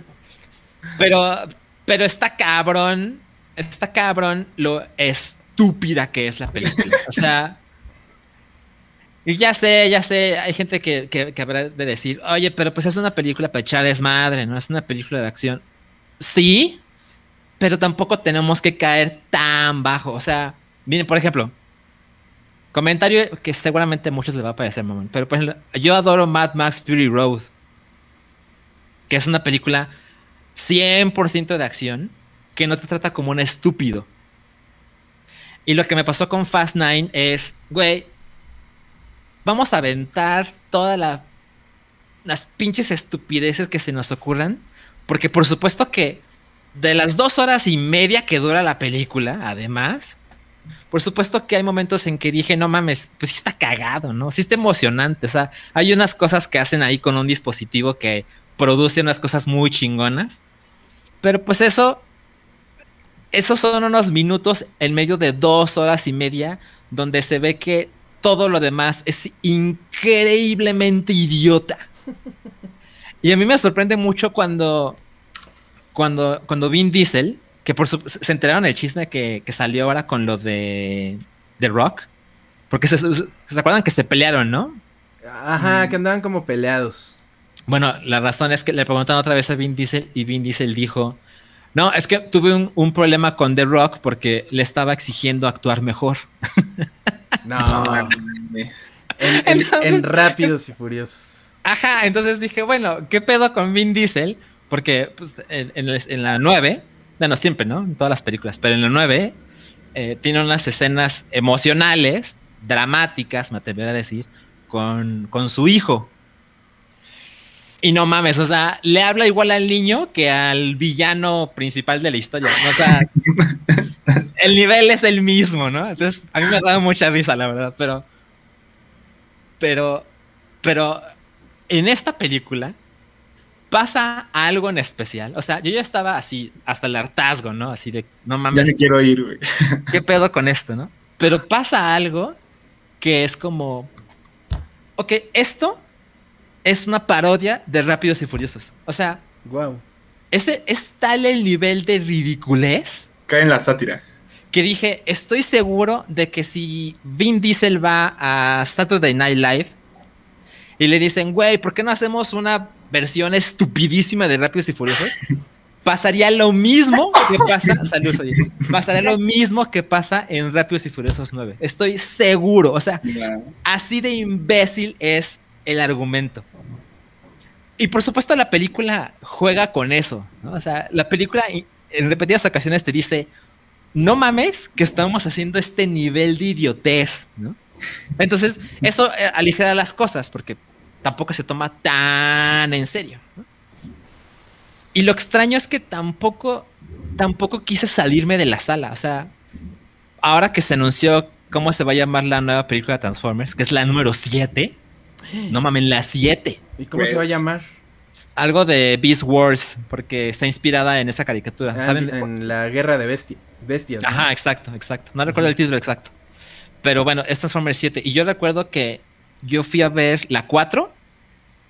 Pero, pero está cabrón, está cabrón lo estúpida que es la película. O sea, y ya sé, ya sé, hay gente que, que, que habrá de decir, oye, pero pues es una película para echar desmadre, ¿no? Es una película de acción. Sí, pero tampoco tenemos que caer tan bajo. O sea, miren, por ejemplo, comentario que seguramente a muchos les va a parecer, mamón. Pero por ejemplo, yo adoro Mad Max Fury Road, que es una película 100% de acción que no te trata como un estúpido. Y lo que me pasó con Fast 9 es, güey, vamos a aventar todas la- las pinches estupideces que se nos ocurran. Porque por supuesto que de las dos horas y media que dura la película, además, por supuesto que hay momentos en que dije, no mames, pues sí está cagado, ¿no? Sí está emocionante. O sea, hay unas cosas que hacen ahí con un dispositivo que produce unas cosas muy chingonas. Pero pues eso, esos son unos minutos en medio de dos horas y media donde se ve que todo lo demás es increíblemente idiota. Y a mí me sorprende mucho cuando, cuando, cuando Vin Diesel, que por su- se enteraron el chisme que, que salió ahora con lo de, de Rock, porque se, se- acuerdan que se pelearon, ¿no? Ajá, que andaban como peleados. Bueno, la razón es que le preguntaron otra vez a Vin Diesel y Vin Diesel dijo, no, es que tuve un, un problema con The Rock porque le estaba exigiendo actuar mejor. No. en, en- Entonces- en Rápidos y Furiosos. Ajá, entonces dije, bueno, ¿qué pedo con Vin Diesel? Porque pues, en, en el- en la 9, bueno, siempre, ¿no? En todas las películas, pero en la 9 eh, tiene unas escenas emocionales, dramáticas, me atrevería a decir, con, con su hijo. Y no mames, o sea, le habla igual al niño que al villano principal de la historia. ¿no? O sea, el nivel es el mismo, ¿no? Entonces, a mí me ha dado mucha risa, la verdad, pero. Pero. Pero. En esta película. Pasa algo en especial. O sea, yo ya estaba así, hasta el hartazgo, ¿no? Así de, no Ya mames, me quiero ir, güey. ¿qué pedo con esto, no? Pero pasa algo que es como. Ok, esto es una parodia de Rápidos y Furiosos. O sea, Wow. ese es tal el nivel de ridiculez Cae en la sátira. que dije, estoy seguro de que si Vin Diesel va a Saturday Night Live y le dicen, güey, ¿por qué no hacemos una versión estupidísima de Rápidos y Furiosos? Pasaría lo mismo que pasa, salud, oye, pasaría lo mismo que pasa en Rápidos y Furiosos 9. Estoy seguro, o sea, así de imbécil es el argumento. Y por supuesto la película juega con eso, ¿no? O sea, la película en repetidas ocasiones te dice, no mames que estamos haciendo este nivel de idiotez, ¿no? Entonces, eso eh, aligera las cosas porque tampoco se toma tan en serio. ¿no? Y lo extraño es que tampoco, tampoco quise salirme de la sala. O sea, ahora que se anunció cómo se va a llamar la nueva película de Transformers, que es la número 7, no mames, la 7. ¿Y cómo se va a Pues- llamar? Algo de Beast Wars, porque está inspirada en esa caricatura. Ah, ¿Saben? en la guerra de bestia, bestias. ¿no? Ajá, exacto, exacto. No recuerdo el título exacto. Pero bueno, es Transformers 7. Y yo recuerdo que yo fui a ver la 4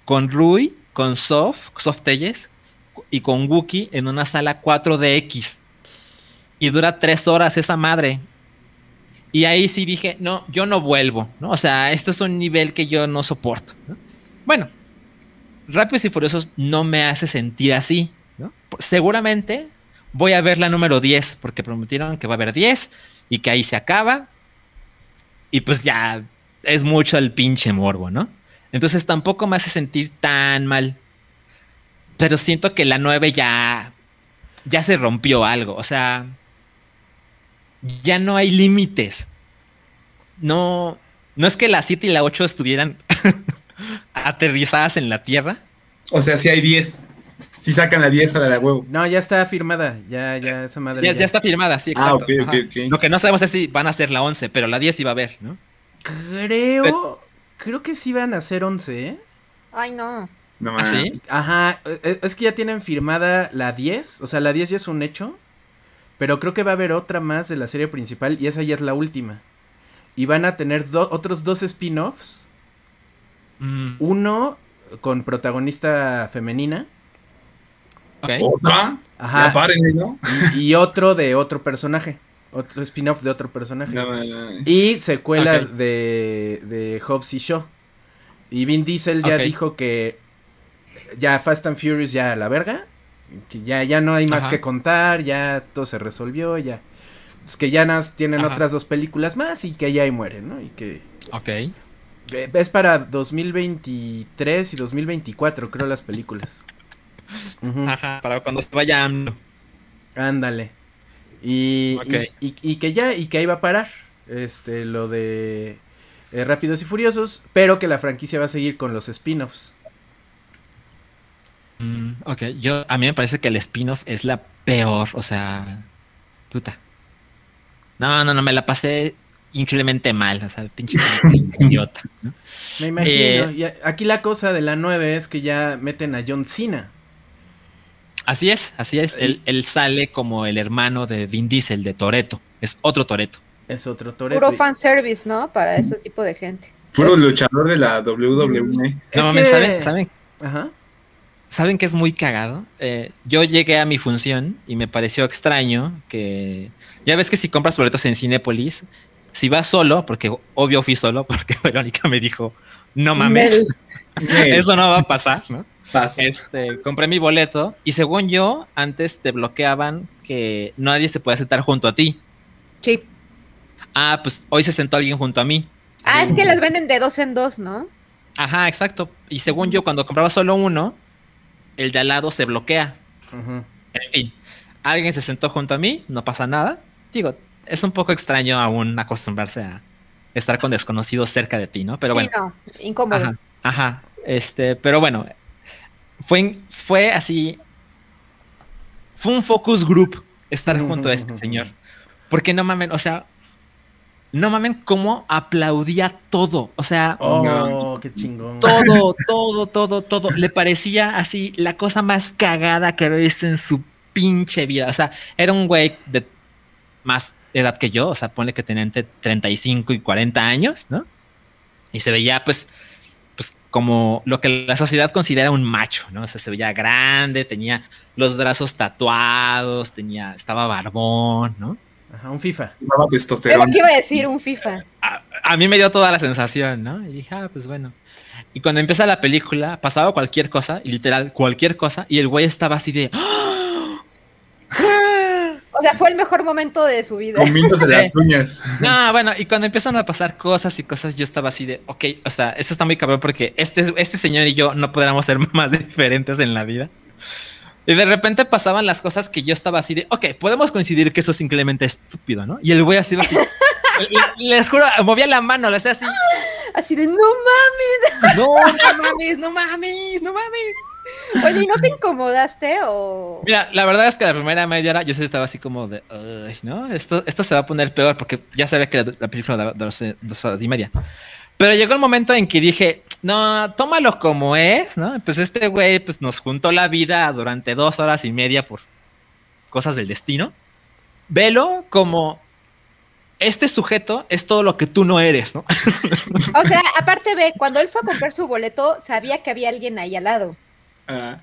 con Rui, con Sof, Sof Telles, y con Wookie en una sala 4DX. Y dura tres horas esa madre. Y ahí sí dije, no, yo no vuelvo, ¿no? O sea, esto es un nivel que yo no soporto. ¿no? Bueno, Rápidos y Furiosos no me hace sentir así. Seguramente voy a ver la número 10, porque prometieron que va a haber 10 y que ahí se acaba. Y pues ya es mucho el pinche morbo, ¿no? Entonces tampoco me hace sentir tan mal. Pero siento que la 9 ya. Ya se rompió algo. O sea. Ya no hay límites. No. No es que la 7 y la 8 estuvieran aterrizadas en la Tierra. O sea, si hay 10. Si sacan la 10 a la de huevo. No, ya está firmada. Ya, ya, esa madre. Ya, ya está firmada, sí, Ah, exacto. ok, ok, Ajá. ok. Lo que no sabemos es si van a ser la 11, pero la 10 iba a haber, ¿no? Creo. Creo que sí van a ser 11, ¿eh? Ay, no. No ¿Ah, sí? Ajá, e- es que ya tienen firmada la 10, o sea, la 10 ya es un hecho, pero creo que va a haber otra más de la serie principal y esa ya es la última. Y van a tener do- otros dos spin-offs, Mm, uno con protagonista femenina. ¿Otra? Ajá. Ya párenle, ¿no? y, y otro de otro personaje, otro spin-off de otro personaje. No. Y secuela de, de Hobbs y Shaw. Y Vin Diesel ya dijo que ya Fast and Furious ya a la verga. Que ya, ya no hay más Ajá. que contar, ya todo se resolvió, ya. Es que ya nas, tienen Ajá. otras dos películas más y que ya ahí mueren, ¿no? Y que Ok. eh, es para 2023 y 2024, creo, las películas. Ajá, para cuando se vaya AMLO. Ándale. Y, y, y- y que ya, y que ahí va a parar. Este, lo de eh, Rápidos y Furiosos. Pero que la franquicia va a seguir con los spin-offs. Mm, ok, yo a mí me parece que el spin-off es la peor, o sea, puta. No, no, no, me la pasé increíblemente mal, o sea, pinche idiota. ¿no? Me imagino. Eh, Y aquí la cosa de la 9 es que ya meten a John Cena. Así es, así es. Él, él sale como el hermano de Vin Diesel, de Toreto. Es otro Toreto. Es otro Toreto. Puro fanservice, ¿no? Para ese tipo de gente. Puro luchador de la WWE. Es No mames, que- ¿saben, saben, Ajá. ¿saben que es muy cagado? Eh, yo llegué a mi función y me pareció extraño que. Ya ves que si compras boletos en Cinépolis, si vas solo, porque obvio fui solo, porque Verónica me dijo, no mames, Mel. eso no va a pasar, ¿no? Este, compré mi boleto y según yo, antes te bloqueaban que nadie se puede sentar junto a ti. Sí. Ah, pues hoy se sentó alguien junto a mí. Ah, es que las venden de dos en dos, ¿no? Ajá, exacto. Y según yo, cuando compraba solo uno, el de al lado se bloquea. En fin, alguien se sentó junto a mí, no pasa nada. Digo, es un poco extraño aún acostumbrarse a estar con desconocidos cerca de ti, ¿no? Pero sí, bueno. no. Incómodo. Ajá, ajá. Este, pero bueno, fue, fue así. Fue un focus group estar junto a este señor. Porque no mamen, o sea, no mamen cómo aplaudía todo. O sea, Oh, qué chingón. todo, todo, todo, todo. Le parecía así la cosa más cagada que había visto en su pinche vida. O sea, era un güey de más edad que yo. O sea, ponle que tenía entre 35 y 40 años, ¿no? Y se veía, pues, como lo que la sociedad considera un macho, ¿no? O sea, se veía grande, tenía los brazos tatuados, tenía, estaba barbón, ¿no? Ajá, un FIFA. Lo que iba a decir un FIFA. a mí me dio toda la sensación, ¿no? Y dije, ah, pues bueno. Y cuando empieza la película, pasaba cualquier cosa, y literal, cualquier cosa, y el güey estaba así de. ¡Ah! O sea, fue el mejor momento de su vida. Comiéndose las uñas. No, bueno, y cuando empiezan a pasar cosas y cosas, yo estaba así de, ok, o sea, esto está muy cabrón porque este, este señor y yo no podríamos ser más diferentes en la vida. Y de repente pasaban las cosas que yo estaba así de, ok, podemos coincidir que eso es simplemente estúpido, ¿no? Y el güey así, así le- les juro, movía la mano, le hacía así, Así de, no mames. no, no mames, no mames, no mames. Oye, ¿y no te incomodaste o...? Mira, la verdad es que la primera media hora yo sí estaba así como de, "Ay, ¿no? Esto, esto se va a poner peor porque ya sabía que la, la película daba dos, dos horas y media. Pero llegó el momento en que dije, no, tómalo como es, ¿no? Pues este güey pues nos juntó la vida durante dos horas y media por cosas del destino. Velo como este sujeto es todo lo que tú no eres, ¿no? O sea, aparte ve, cuando él fue a comprar su boleto, sabía que había alguien ahí al lado.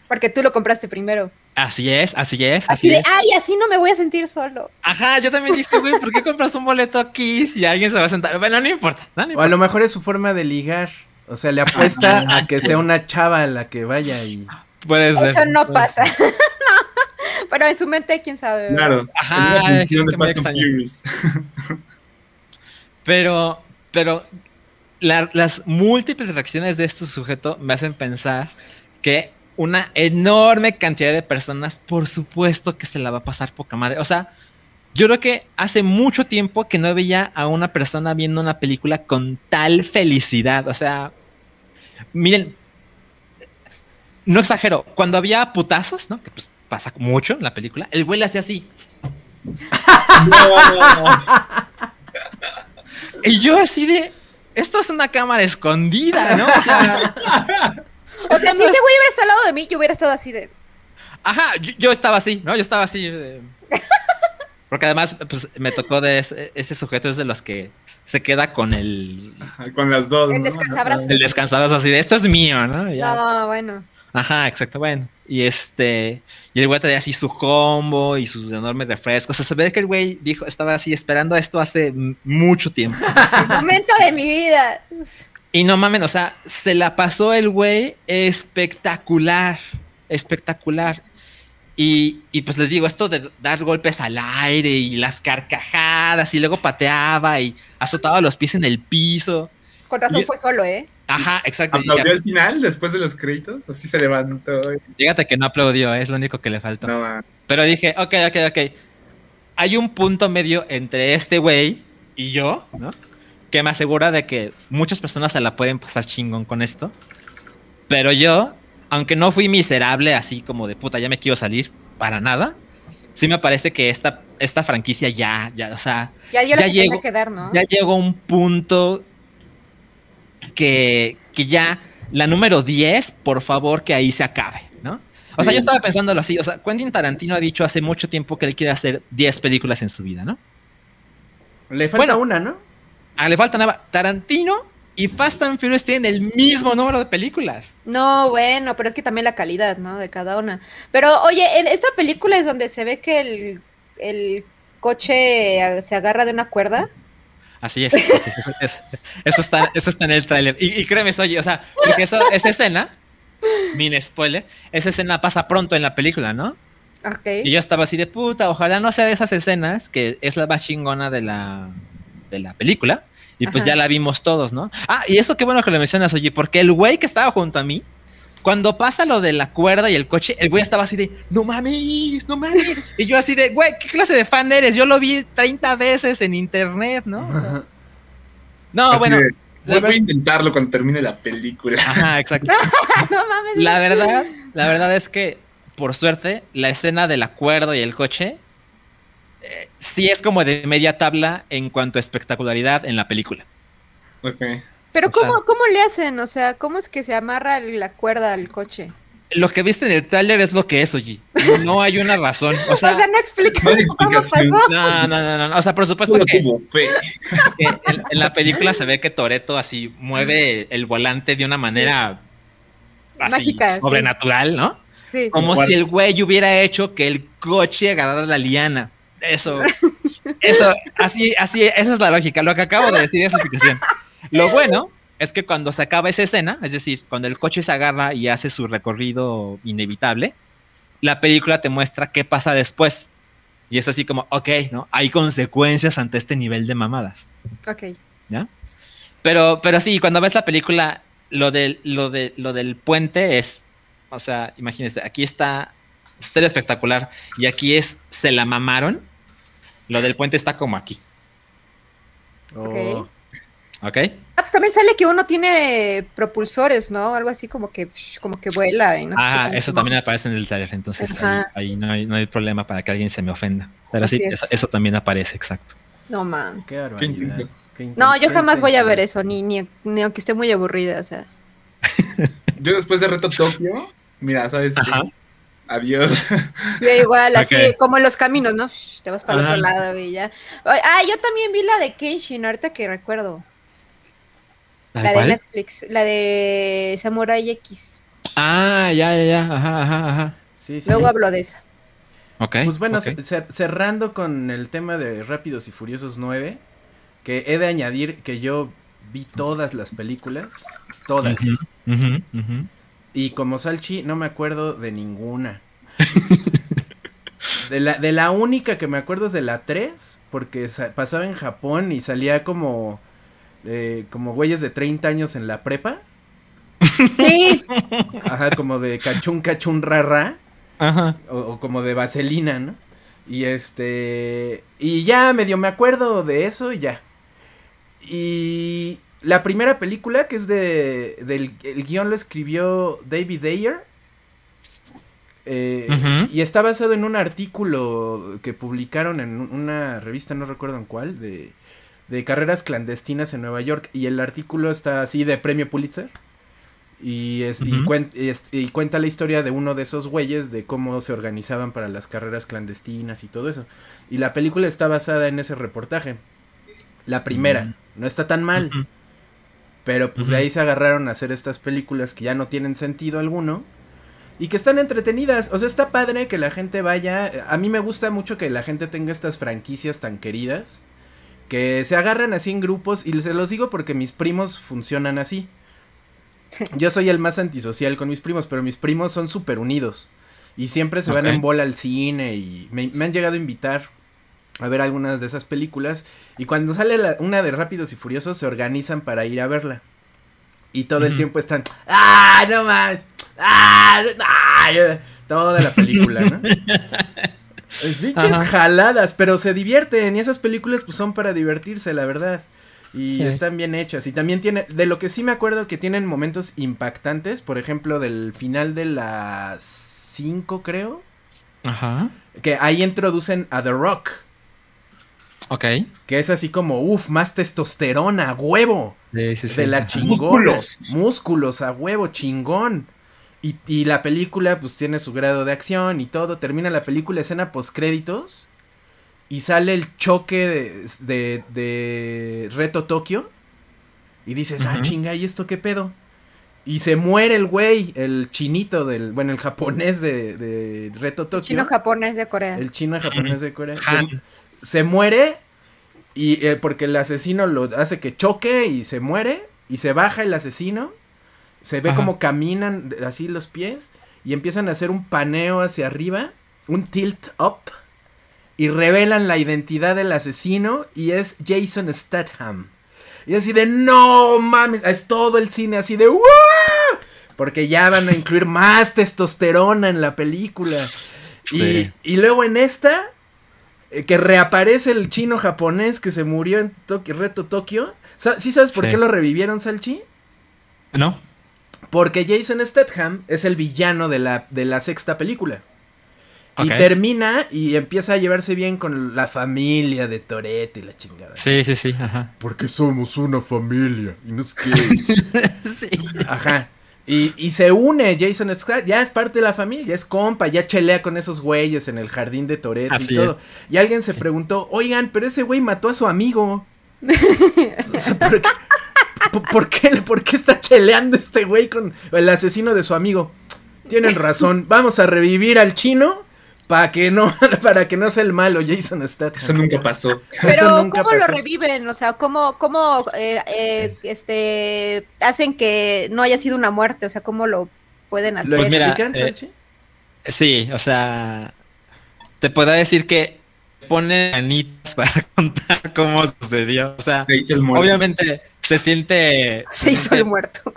Porque tú lo compraste primero. Así es, así es. Así Así de, es. ay, así no me voy a sentir solo. Ajá, yo también dije, güey, ¿por qué compras un boleto aquí si alguien se va a sentar? Bueno, no importa. No, no O a lo mejor es su forma de ligar. O sea, le apuesta a que sea una chava a la que vaya y. Puede ser. Eso no puede pasa. Pero en su mente, quién sabe. Claro. Ajá, es de. Pero, pero la- las múltiples reacciones de este sujeto me hacen pensar que una enorme cantidad de personas, por supuesto que se la va a pasar poca madre. O sea, yo creo que hace mucho tiempo que no veía a una persona viendo una película con tal felicidad. O sea, miren, no exagero, cuando había putazos, ¿no? Que pues pasa mucho en la película, el güey le hacía así. Y yo así de, esto es una cámara escondida, ¿no? O sea, O sea, si ese güey hubiera estado al lado de mí, yo hubiera estado así de. ajá, yo, yo estaba así, ¿no? Yo estaba así. de- Porque además, pues me tocó de ese, ese sujeto es de los que se queda con el, Con las dos. El ¿no? descansabrazos. el así de, esto es mío, ¿no? Ya. No, bueno. Ajá, exacto, bueno. Y este, y el güey traía así su combo y sus enormes refrescos. O sea, se ve que el güey dijo, estaba así esperando esto hace mucho tiempo. El momento de mi vida. Y no mamen, o sea, se la pasó el güey espectacular, espectacular. Y, y pues les digo, esto de dar golpes al aire y las carcajadas y luego pateaba y azotaba los pies en el piso. Con razón Y- fue solo, ¿eh? Ajá, exacto. Aplaudió al final, después de los créditos. Así se levantó. fíjate que no aplaudió, es lo único que le faltó. No, man. Pero dije, ok, ok, ok. Hay un punto medio entre este güey y yo, ¿no? Que me asegura de que muchas personas se la pueden pasar chingón con esto. Pero yo, aunque no fui miserable así como de puta, ya me quiero salir, para nada. Sí me parece que esta, esta franquicia ya, ya, o sea, Ya dio Ya lo que llego. tenía que dar, ¿no? ya llegó a un punto que, que ya la número 10, por favor, que ahí se acabe, ¿no? O sea, Sí. yo estaba pensándolo así, o sea, Quentin Tarantino ha dicho hace mucho tiempo que él quiere hacer 10 películas en su vida, ¿no? Le falta Bueno. una, ¿no? Ah, le falta nada. Tarantino y Fast and Furious tienen el mismo número de películas. No, bueno, pero es que también la calidad, ¿no? De cada una. Pero, oye, en esta película es donde se ve que el, el coche se agarra de una cuerda. Así es. así es, eso, es- eso está, eso está en el tráiler. Y, y créeme, oye, o sea, porque eso, esa escena, mini spoiler, esa escena pasa pronto en la película, ¿no? Ok. Y yo estaba así de puta, ojalá no sea de esas escenas, que es la más chingona de la, de la película. Y pues Ajá. ya la vimos todos, ¿no? Ah, y eso qué bueno que lo mencionas, oye, porque el güey que estaba junto a mí, cuando pasa lo de la cuerda y el coche, el güey estaba así de, no mames, no mames. Y yo así de, güey, ¿qué clase de fan eres? Yo lo vi 30 veces en internet, ¿no? O sea, no, Así bueno. de, la Voy a intentarlo cuando termine la película. Ajá, exacto. no mames. La verdad, la verdad es que, por suerte, la escena del acuerdo y el coche eh, sí es como de media tabla en cuanto a espectacularidad en la película. Ok. Pero o sea- ¿cómo, ¿cómo le hacen? O sea, ¿cómo es que se amarra la cuerda al coche? Lo que viste en el tráiler es lo que es, oye. No, no hay una razón. O O sea, no explica No cómo pasó. no, no, no, no. O sea, por supuesto que, tuvo fe. que en, en la película se ve que Toreto así mueve el volante de una manera así Mágica, sí. sobrenatural, ¿no? Sí. Como si el güey hubiera hecho que el coche agarrara la liana. Eso, eso, así, así, esa es la lógica. Lo que acabo de decir es la explicación. Lo bueno es que cuando se acaba esa escena, es decir, cuando el coche se agarra y hace su recorrido inevitable, la película te muestra qué pasa después. Y es así como, ok, ¿no? Hay consecuencias ante este nivel de mamadas. Ok. ¿ya? Pero, pero sí, cuando ves la película, lo del, lo de, lo del puente es, o sea, imagínense, aquí está ser espectacular y aquí es, se la mamaron. Lo del puente está como aquí, Oh. ¿ok? Ah, pues también sale que uno tiene propulsores, ¿no? Algo así como que, como que vuela. Y no Ah, eso también aparece en el trailer, entonces ahí, no, hay, no hay problema para que alguien se me ofenda. Pero Así sí, es. eso, eso también aparece, exacto. No, man. Qué barbaridad. intenso. Qué inten- No, yo jamás voy a ver eso, ni, ni, ni aunque esté muy aburrida, o sea. Yo después de Reto Tokio, mira, ¿sabes? qué? Ajá. Adiós. Yo igual, así como en los caminos, ¿no? Shh, Te vas para el otro lado y ya. Ah, yo también vi la de Kenshin, ahorita que recuerdo. ¿La La de? Netflix, la de Samurai X. Ah, ya, ya, ya, ajá, ajá, ajá. Sí, sí. Luego hablo de esa. Ok. Pues bueno, cerrando con el tema de Rápidos y Furiosos 9, que he de añadir que yo vi todas las películas, todas. Ujú, ujú. Y como Salchi, no me acuerdo de ninguna. De la, de la única que me acuerdo es de la 3, porque sa- pasaba en Japón y salía como, eh, como güeyes de 30 años en la prepa. Sí, Ajá, como de cachún, cachún, rara. Ajá. O, o como de vaselina, ¿no? Y este. Y ya medio me acuerdo de eso y ya. Y la primera película, que es de. Del, el guion lo escribió David Ayer. eh. Y está basado en un artículo que publicaron en una revista, no recuerdo en cuál, de, de carreras clandestinas en Nueva York. Y el artículo está así de premio Pulitzer. Y, es, y, Ujú. cuen- y es- y cuenta la historia de uno de esos güeyes de cómo se organizaban para las carreras clandestinas y todo eso. Y la película está basada en ese reportaje. La primera. Mm. No está tan mal. Pero pues de ahí se agarraron a hacer estas películas que ya no tienen sentido alguno. Y que están entretenidas. O sea, está padre que la gente vaya. A mí me gusta mucho que la gente tenga estas franquicias tan queridas. Que se agarran así en grupos. Y se los digo porque mis primos funcionan así. Yo soy el más antisocial con mis primos, pero mis primos son súper unidos. Y siempre se van en bola al cine y me, me han llegado a invitar a ver algunas de esas películas. Y cuando sale la- una de Rápidos y Furiosos se organizan para ir a verla. Y todo el tiempo están, ¡ah, no más! ¡ah! ah", Toda la película, ¿no? Es Ajá. jaladas, pero se divierten. Y esas películas pues son para divertirse, la verdad. Y Sí. están bien hechas. Y también tiene, de lo que sí me acuerdo que tienen momentos impactantes, por ejemplo, del final de las 5, creo. Ajá. Que ahí introducen a The Rock. Ok. Que es así como, uff, más testosterona, huevo. Sí, sí, sí. De la chingona. Músculos. Músculos a huevo, chingón. Y, y la película, pues tiene su grado de acción y todo. Termina la película, escena postcréditos. Y sale el choque de, de, de Reto Tokio. Y dices, ah, Ujú. chinga, ¿y esto qué pedo? Y se muere el güey, el chinito del, bueno, el japonés de, de Reto Tokio. chino japonés de Corea. El chino japonés de Corea. Se, se muere y eh, porque el asesino lo hace que choque y se muere y se baja el asesino. Se ve Ajá. como caminan así los pies y empiezan a hacer un paneo hacia arriba, un tilt up y revelan la identidad del asesino y es Jason Statham. Y así de no mames, es todo el cine así de ¡Wow! Porque ya van a incluir más testosterona en la película. Y, y luego en esta, eh, que reaparece el chino japonés que se murió en Tokio, Reto Tokio. ¿Sí sabes por Sí. qué lo revivieron, Salchi? ¿No? Porque Jason Statham es el villano de la, de la sexta película. Y termina y empieza a llevarse bien con la familia de Toretto y la chingada. Sí, sí, sí. Ajá. Porque somos una familia. Y no es que. Sí. Ajá. Y, y se une Jason Scott, ya es parte de la familia, ya es compa, ya chelea con esos güeyes en el jardín de Toretto y todo. Y alguien se preguntó, oigan, pero ese güey mató a su amigo. O sea, ¿por qué, por- por qué, por qué está cheleando este güey con el asesino de su amigo? Tienen razón, vamos a revivir al chino para que no, para que no sea el malo Jason Statham. Eso nunca pasó. Pero Eso nunca ¿cómo lo reviven? O sea, ¿cómo, cómo eh, eh, este, hacen que no haya sido una muerte? O sea, ¿cómo lo pueden hacer? ¿Lo Pues mira, explican, eh? Sí, o sea, te puedo decir que pone anitas para contar cómo sucedió. O sea, Se hizo el muerto. obviamente se siente. Se hizo el muerto.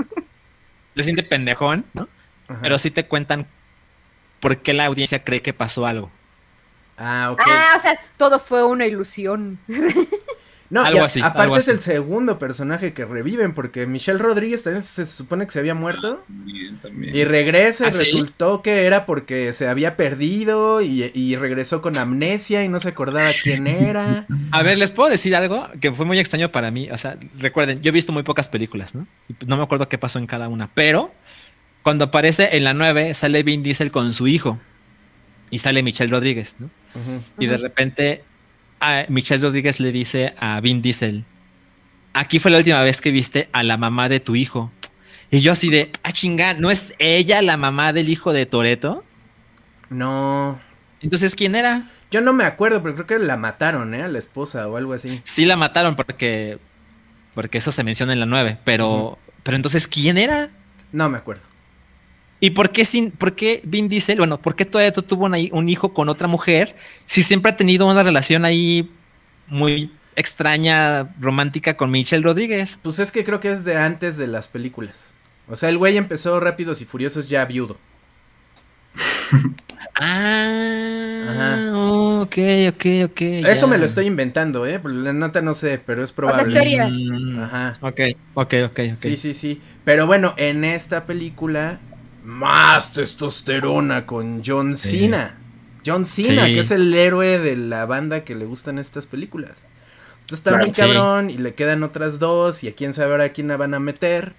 Se siente pendejón, ¿no? Ajá. Pero sí te cuentan por qué la audiencia cree que pasó algo. Ah, ok. Ah, o sea, todo fue una ilusión. No, Algo así, aparte algo es así. el segundo personaje que reviven, porque Michelle Rodríguez también se supone que se había muerto. También, también. Y regresa y ¿Ah, sí? resultó que era porque se había perdido y, y regresó con amnesia y no se acordaba quién era. A ver, les puedo decir algo que fue muy extraño para mí. O sea, recuerden, yo he visto muy pocas películas, ¿no? Y no me acuerdo qué pasó en cada una. Pero cuando aparece en la 9, sale Vin Diesel con su hijo. Y sale Michelle Rodríguez, ¿no? Y de repente a Michelle Rodríguez le dice a Vin Diesel, aquí fue la última vez que viste a la mamá de tu hijo. Y yo así de, ah, chinga, ¿no es ella la mamá del hijo de Toreto? No. Entonces, ¿quién era? Yo no me acuerdo, pero creo que la mataron, ¿eh? A la esposa o algo así. Sí la mataron porque porque eso se menciona en la 9, pero pero entonces ¿quién era? No me acuerdo. ¿Y por qué, sin, por qué Vin Diesel, bueno, por qué todavía tuvo un, un hijo con otra mujer si siempre ha tenido una relación ahí muy extraña, romántica con Michelle Rodríguez? Pues es que creo que es de antes de las películas. O sea, el güey empezó Rápidos y Furiosos ya viudo. ah, Ajá. ok, ok, ok. Eso ya. me lo estoy inventando, ¿eh? La nota no sé, pero es probable. es teoría. Mm, Ajá. Ok, ok, ok, ok. Sí, sí, sí. Pero bueno, en esta película, más testosterona con John Sí. Cena. John Cena, Sí. que es el héroe de la banda que le gustan estas películas. Entonces está Claro, muy sí. cabrón y le quedan otras dos y a quién sabe ahora a quién la van a meter.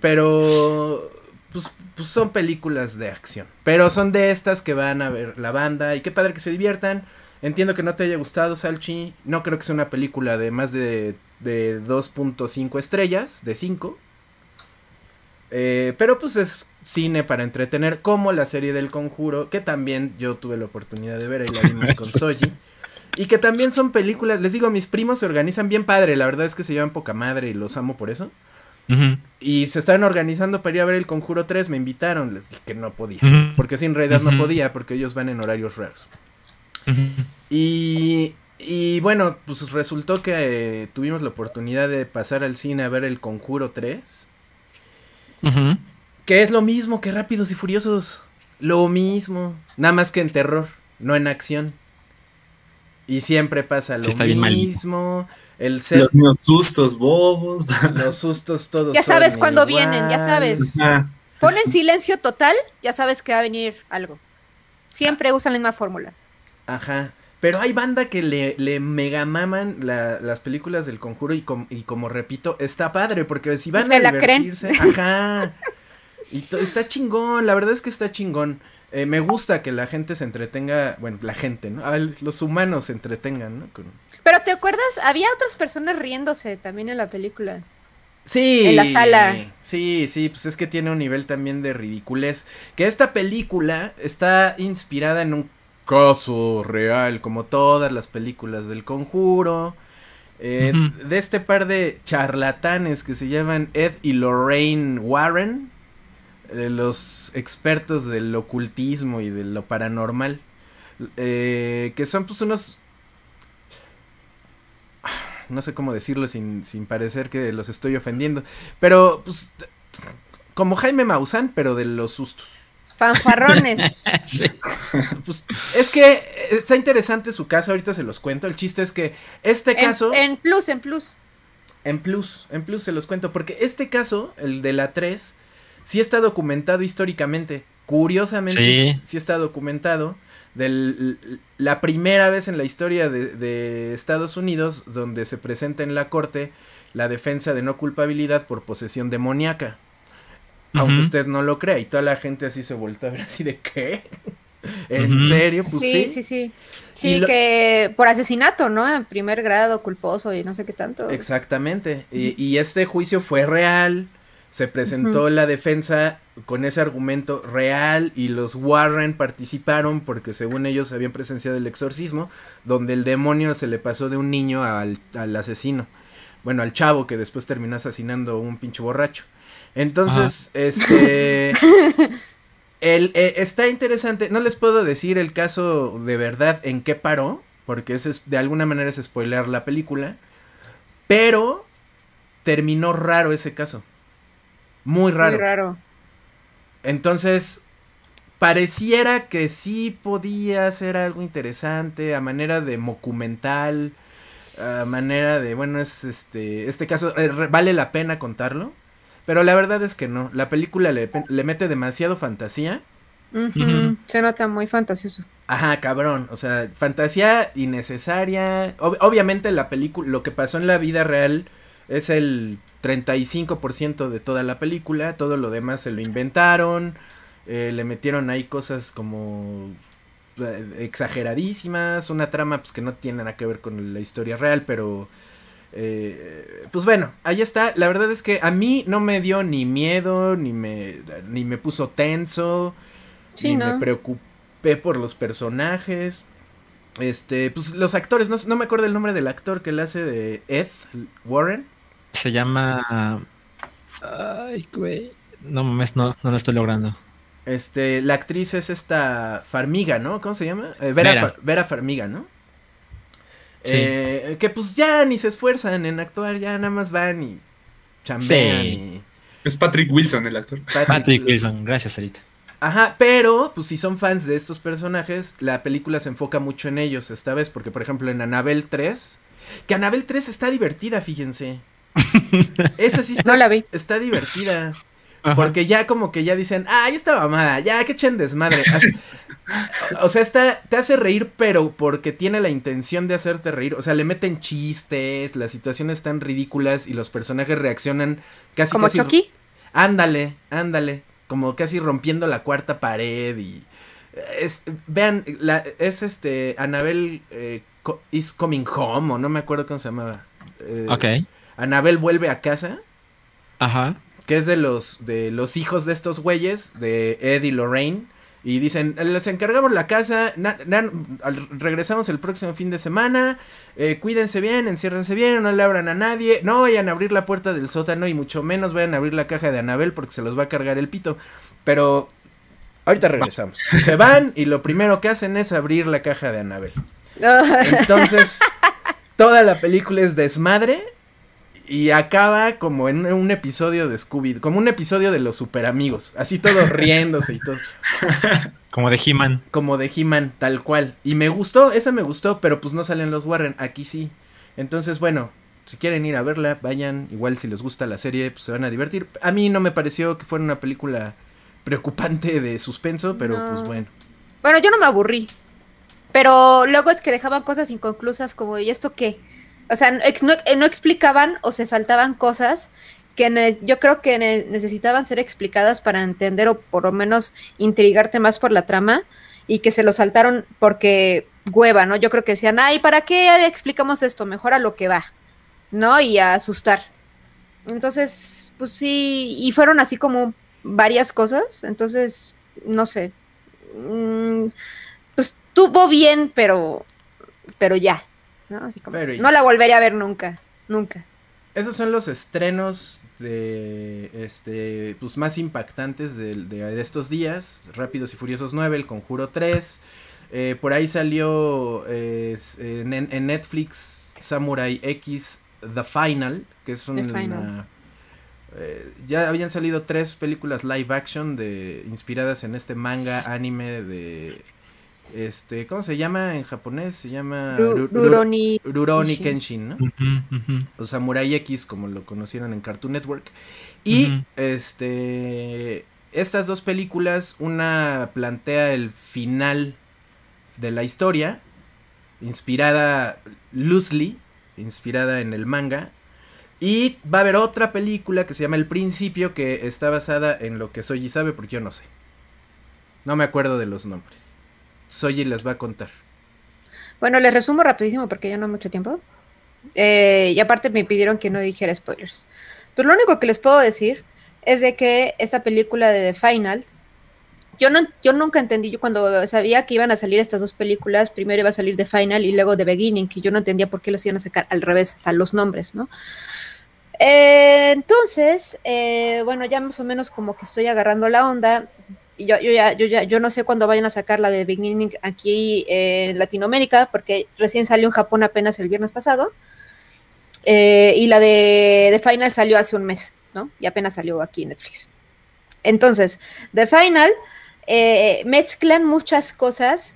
Pero pues, pues son películas de acción. Pero son de estas que van a ver la banda y qué padre que se diviertan. Entiendo que no te haya gustado, Salchi. No creo que sea una película de más de, de 2.5 estrellas, de 5. Eh, pero pues es cine para entretener, como la serie del conjuro, que también yo tuve la oportunidad de ver, ahí la vimos con Soji. Y que también son películas, les digo, mis primos se organizan bien padre, la verdad es que se llevan poca madre y los amo por eso. Y se estaban organizando para ir a ver el conjuro 3, me invitaron, les dije que no podía. Porque sin realidad no podía, porque ellos van en horarios raros. Y, y bueno, pues resultó que eh, tuvimos la oportunidad de pasar al cine a ver el conjuro 3. Que es lo mismo que Rápidos y Furiosos. Lo mismo. Nada más que en terror, no en acción. Y siempre pasa lo Sí, está bien malito. mismo. El set, Los mismos sustos bobos. los sustos todos. Ya sabes son cuándo vienen, ya sabes. Ajá. Pon en silencio total, ya sabes que va a venir algo. Siempre usan la misma fórmula. Ajá. Pero hay banda que le, le mega maman la- las películas del conjuro y, com- y como repito, está padre porque si van a creen. divertirse, ajá. Y está chingón, la verdad es que está chingón. Eh, me gusta que la gente se entretenga, bueno, la gente, ¿no? Los humanos se entretengan, ¿no? Con- Pero ¿te acuerdas? Había otras personas riéndose también en la película. Sí. En la sala. Sí, sí, pues es que tiene un nivel también de ridiculez. Que esta película está inspirada en un caso real, como todas las películas del conjuro. eh. De este par de charlatanes que se llaman Ed y Lorraine Warren. eh, los expertos del ocultismo y de lo paranormal. eh, que son pues unos no sé cómo decirlo sin, sin parecer que los estoy ofendiendo. Pero, pues, como Jaime Maussan, pero de los sustos. Fanfarrones. Pues, es que está interesante su caso, ahorita se los cuento. El chiste es que este caso, en plus, en plus. en plus, en plus se los cuento, porque este caso, el de la 3, sí está documentado históricamente. Curiosamente, Sí. sí, sí está documentado. Del, la primera vez en la historia de, de Estados Unidos donde se presenta en la corte la defensa de no culpabilidad por posesión demoníaca. Aunque usted no lo crea, y toda la gente así se volvió a ver así de ¿qué? ¿En serio? Pues sí, sí. sí, sí. Y Sí, lo- que por asesinato, ¿no? En primer grado, culposo y no sé qué tanto. Exactamente. Y, y este juicio fue real. Se presentó la defensa con ese argumento real y los Warren participaron porque según ellos habían presenciado el exorcismo donde el demonio se le pasó de un niño al, al asesino. Bueno, al chavo que después terminó asesinando a un pinche borracho. Entonces, este... El, eh, está interesante, no les puedo decir el caso de verdad en qué paró, porque ese es, de alguna manera es spoiler la película, pero terminó raro ese caso. Muy raro. Muy raro. Entonces, pareciera que sí podía ser algo interesante a manera de documental, a manera de, bueno, es este, este caso, eh, re- vale la pena contarlo, pero la verdad es que no, la película le, le mete demasiado fantasía. Se nota muy fantasioso. Ajá, cabrón, o sea, fantasía innecesaria. Ob- obviamente la película, lo que pasó en la vida real es el 35% de toda la película, todo lo demás se lo inventaron, eh, le metieron ahí cosas como eh, exageradísimas, una trama pues que no tiene nada que ver con la historia real, pero eh, pues bueno, ahí está. La verdad es que a mí no me dio ni miedo, ni me, ni me puso tenso, Sí, ni ¿no? me preocupé. Por los personajes. Este, pues los actores, no, no me acuerdo el nombre del actor que le hace de Ed Warren. Se llama. Ay, güey. No mames, no, no lo estoy logrando. Este, la actriz es esta Farmiga, ¿no? ¿Cómo se llama? Eh, Vera, Vera. Far- Vera Farmiga, ¿no? Sí. Eh, que pues ya ni se esfuerzan en actuar, ya nada más van y chambean Sí. y... Es Patrick Wilson el actor. Patrick Wilson, gracias, Sarita. Ajá, pero pues si son fans de estos personajes, la película se enfoca mucho en ellos esta vez, porque por ejemplo en Anabel 3, que Anabel 3 está divertida, fíjense. Esa sí está, No la vi. está divertida. Porque ya como que ya dicen, ah, ya está mamada, ya que echen desmadre. Así- o sea, está, te hace reír, pero porque tiene la intención de hacerte reír. O sea, le meten chistes, las situaciones están ridículas y los personajes reaccionan casi Como casi. Chucky. Ándale, ándale. Como casi rompiendo la cuarta pared y. Es, vean, la, es este. Anabel eh, co- is coming home, o no me acuerdo cómo se llamaba. Eh, Ok. Anabel vuelve a casa. Ajá. Que es de los, de los hijos de estos güeyes, de Ed y Lorraine. Y dicen, les encargamos la casa, na- na- al- regresamos el próximo fin de semana, eh, cuídense bien, enciérrense bien, no le abran a nadie, no vayan a abrir la puerta del sótano y mucho menos vayan a abrir la caja de Anabel porque se los va a cargar el pito. Pero ahorita regresamos. Se van y lo primero que hacen es abrir la caja de Anabel. Entonces, toda la película es desmadre y acaba como en un episodio de Scooby, como un episodio de los super amigos, así todos riéndose y todo, Como de He-Man. como de He-Man, tal cual. Y me gustó, esa me gustó, pero pues no salen los Warren, aquí sí. Entonces, bueno, si quieren ir a verla, vayan, igual si les gusta la serie, pues se van a divertir. A mí no me pareció que fuera una película preocupante de suspenso, pero No. pues bueno. Bueno, yo no me aburrí. Pero luego es que dejaban cosas inconclusas como, ¿y esto qué? O sea, eh, no explicaban o se saltaban cosas que yo creo que ne- necesitaban ser explicadas para entender o por lo menos intrigarte más por la trama y que se lo saltaron porque hueva, ¿no? Yo creo que decían, ay, ¿para qué explicamos esto? Mejor a lo que va, ¿no? Y a asustar. Entonces, pues sí, y fueron así como varias cosas, entonces, no sé. Mm, pues tuvo bien, pero, pero ya, ¿no? Así como, no la volveré a ver nunca, nunca. Esos son los estrenos de este pues más impactantes de, de- estos días. Rápidos y Furiosos 9, El Conjuro 3. eh, por ahí salió eh, en, en Netflix Samurai X The Final, que es. Final. eh, ya habían salido tres películas live action de inspiradas en este manga anime de este ¿cómo se llama en japonés? Se llama Ru- Ru- Ru- Rurouni Rurouni Kenshin. ¿no? O Samurai X, como lo conocieron en Cartoon Network. Y este estas dos películas, una plantea el final de la historia, inspirada loosely, inspirada en el manga. Y va a haber otra película que se llama El Principio, que está basada en lo que Soji sabe, porque yo no sé. No me acuerdo de los nombres. Soji les va a contar. Bueno, les resumo rapidísimo porque ya no hay mucho tiempo. Eh, y aparte me pidieron que no dijera spoilers. Pero lo único que les puedo decir es de que esta película de The Final, yo, no, yo nunca entendí, yo cuando sabía que iban a salir estas dos películas, primero iba a salir The Final y luego The Beginning, que yo no entendía por qué las iban a sacar al revés, hasta los nombres, ¿no? Eh, entonces, eh, bueno, ya más o menos como que estoy agarrando la onda. Yo, yo, ya, yo, ya, yo no sé cuándo vayan a sacar la de Beginning aquí en Latinoamérica, porque recién salió en Japón apenas el viernes pasado. Eh, y la de The Final salió hace un mes, ¿no? Y apenas salió aquí en Netflix. Entonces, The Final eh, mezclan muchas cosas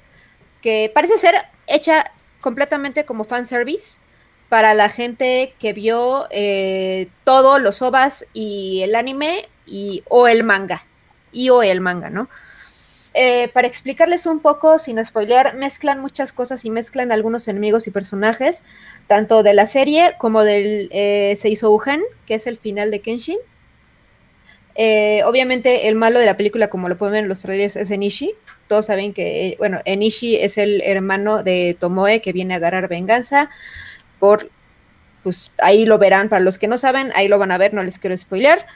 que parece ser hecha completamente como fanservice para la gente que vio eh, todos los ovas y el anime y, o el manga. Y o el manga, ¿no? Eh, para explicarles un poco, sin spoilear, mezclan muchas cosas y mezclan algunos enemigos y personajes, tanto de la serie como del eh, Seisouhen, que es el final de Kenshin. Eh, obviamente, el malo de la película, como lo pueden ver en los trailers, es Enishi. Todos saben que, eh, bueno, Enishi es el hermano de Tomoe que viene a agarrar venganza por, pues ahí lo verán. Para los que no saben, ahí lo van a ver, no les quiero spoilear.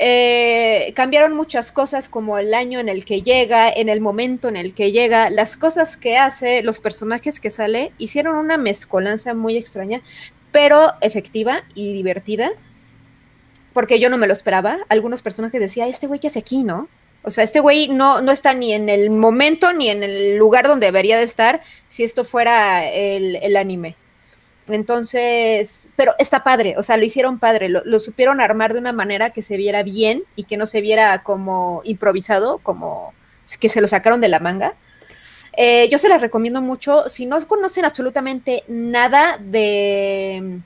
Eh, cambiaron muchas cosas como el año en el que llega, en el momento en el que llega, las cosas que hace, los personajes que sale, hicieron una mezcolanza muy extraña, pero efectiva y divertida, porque yo no me lo esperaba. Algunos personajes decían, este güey que hace aquí, ¿no? O sea, este güey no, no está ni en el momento ni en el lugar donde debería de estar si esto fuera el, el anime. Entonces, pero está padre, o sea, lo hicieron padre, lo, supieron armar de una manera que se viera bien y que no se viera como improvisado, como que se lo sacaron de la manga. Eh, yo se las recomiendo mucho. Si no conocen absolutamente nada de,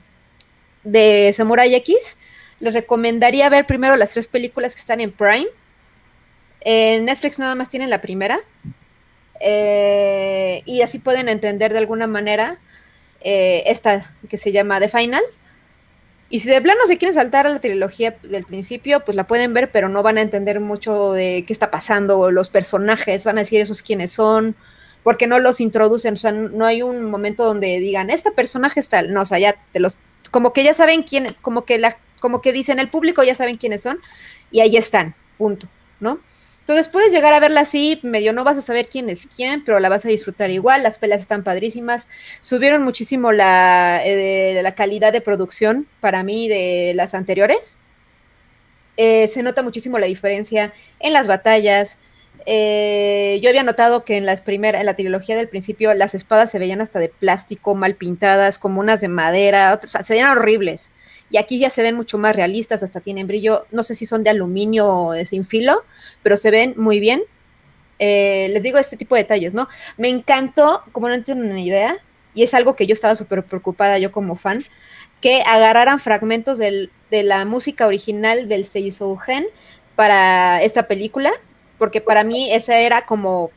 de Samurai X, les recomendaría ver primero las tres películas que están en Prime. En Netflix nada más tienen la primera. Eh, y así pueden entender de alguna manera eh, esta que se llama The Final. Y si de plano se quieren saltar a la trilogía del principio, pues la pueden ver, pero no van a entender mucho de qué está pasando, los personajes, van a decir esos quiénes son, porque no los introducen, o sea, no hay un momento donde digan, este personaje es tal, no, o sea, ya te los, como que ya saben quién, como que la, como que dicen el público ya saben quiénes son, y ahí están, punto, ¿no? Entonces puedes llegar a verla así, medio no vas a saber quién es quién, pero la vas a disfrutar igual, las pelas están padrísimas, subieron muchísimo la, eh, la calidad de producción para mí de las anteriores, eh, se nota muchísimo la diferencia en las batallas, eh, yo había notado que en las primeras, en la trilogía del principio, las espadas se veían hasta de plástico, mal pintadas, como unas de madera, otras, o sea, se veían horribles. Y aquí ya se ven mucho más realistas, hasta tienen brillo. No sé si son de aluminio o de sin filo, pero se ven muy bien. Eh, les digo este tipo de detalles, ¿no? Me encantó, como no tienen una idea, y es algo que yo estaba súper preocupada yo como fan, que agarraran fragmentos del, de la música original del Seisougen para esta película porque para mí esa era como,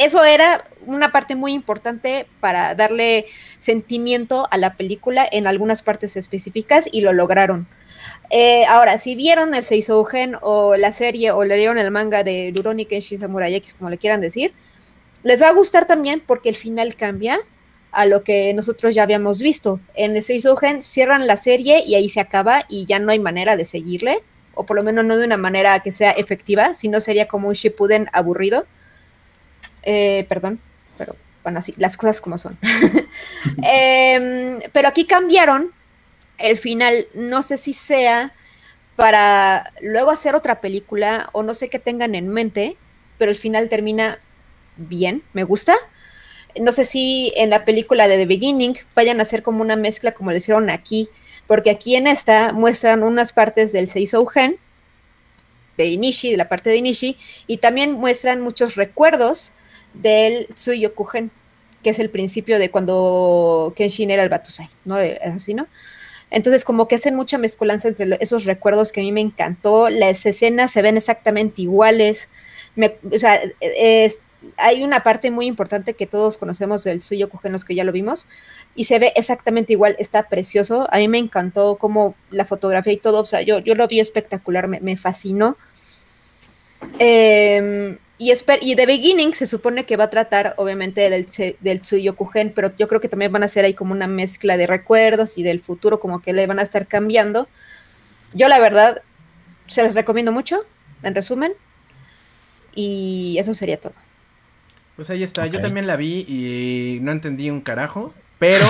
eso era una parte muy importante para darle sentimiento a la película en algunas partes específicas y lo lograron. Eh, ahora, si vieron el Seisougen o la serie o leyeron el manga de Rurouni Kenshi Samurai X, como le quieran decir, les va a gustar también porque el final cambia a lo que nosotros ya habíamos visto. En el Seisougen cierran la serie y ahí se acaba y ya no hay manera de seguirle o por lo menos no de una manera que sea efectiva, sino sería como un Shippuden aburrido. Eh, perdón, pero bueno, así, las cosas como son. eh, pero aquí cambiaron el final, no sé si sea para luego hacer otra película o no sé qué tengan en mente, pero el final termina bien, me gusta. No sé si en la película de The Beginning vayan a hacer como una mezcla como le hicieron aquí, porque aquí en esta muestran unas partes del Seisougen, de Inishi, de la parte de Inishi, y también muestran muchos recuerdos del Tsuyokugen, que es el principio de cuando Kenshin era el Batusai, ¿no? Eh, así, ¿no? Entonces, como que hacen mucha mezcolanza entre esos recuerdos que a mí me encantó. Las escenas se ven exactamente iguales. O sea, hay una parte muy importante que todos conocemos del suyo los que ya lo vimos, y se ve exactamente igual, está precioso. A mí me encantó como la fotografía y todo, o sea, yo, yo lo vi espectacular, me, me fascinó. Eh, y, y The Beginning se supone que va a tratar, obviamente, del, del Tsuyokugen, pero yo creo que también van a hacer ahí como una mezcla de recuerdos y del futuro, como que le van a estar cambiando. Yo, la verdad, se les recomiendo mucho, en resumen. Y eso sería todo. Pues ahí está, okay. yo también la vi y no entendí un carajo, pero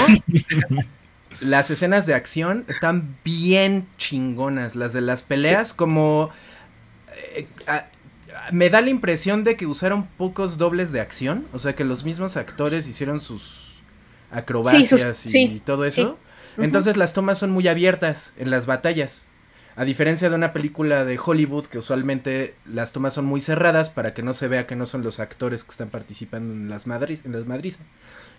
las escenas de acción están bien chingonas, las de las peleas, sí. como... Eh, a, me da la impresión de que usaron pocos dobles de acción, o sea que los mismos actores hicieron sus acrobacias sí, sus, y sí, todo eso. Sí. Entonces uh -huh. las tomas son muy abiertas en las batallas. A diferencia de una película de Hollywood que usualmente las tomas son muy cerradas para que no se vea que no son los actores que están participando en las madris, en las madrizas.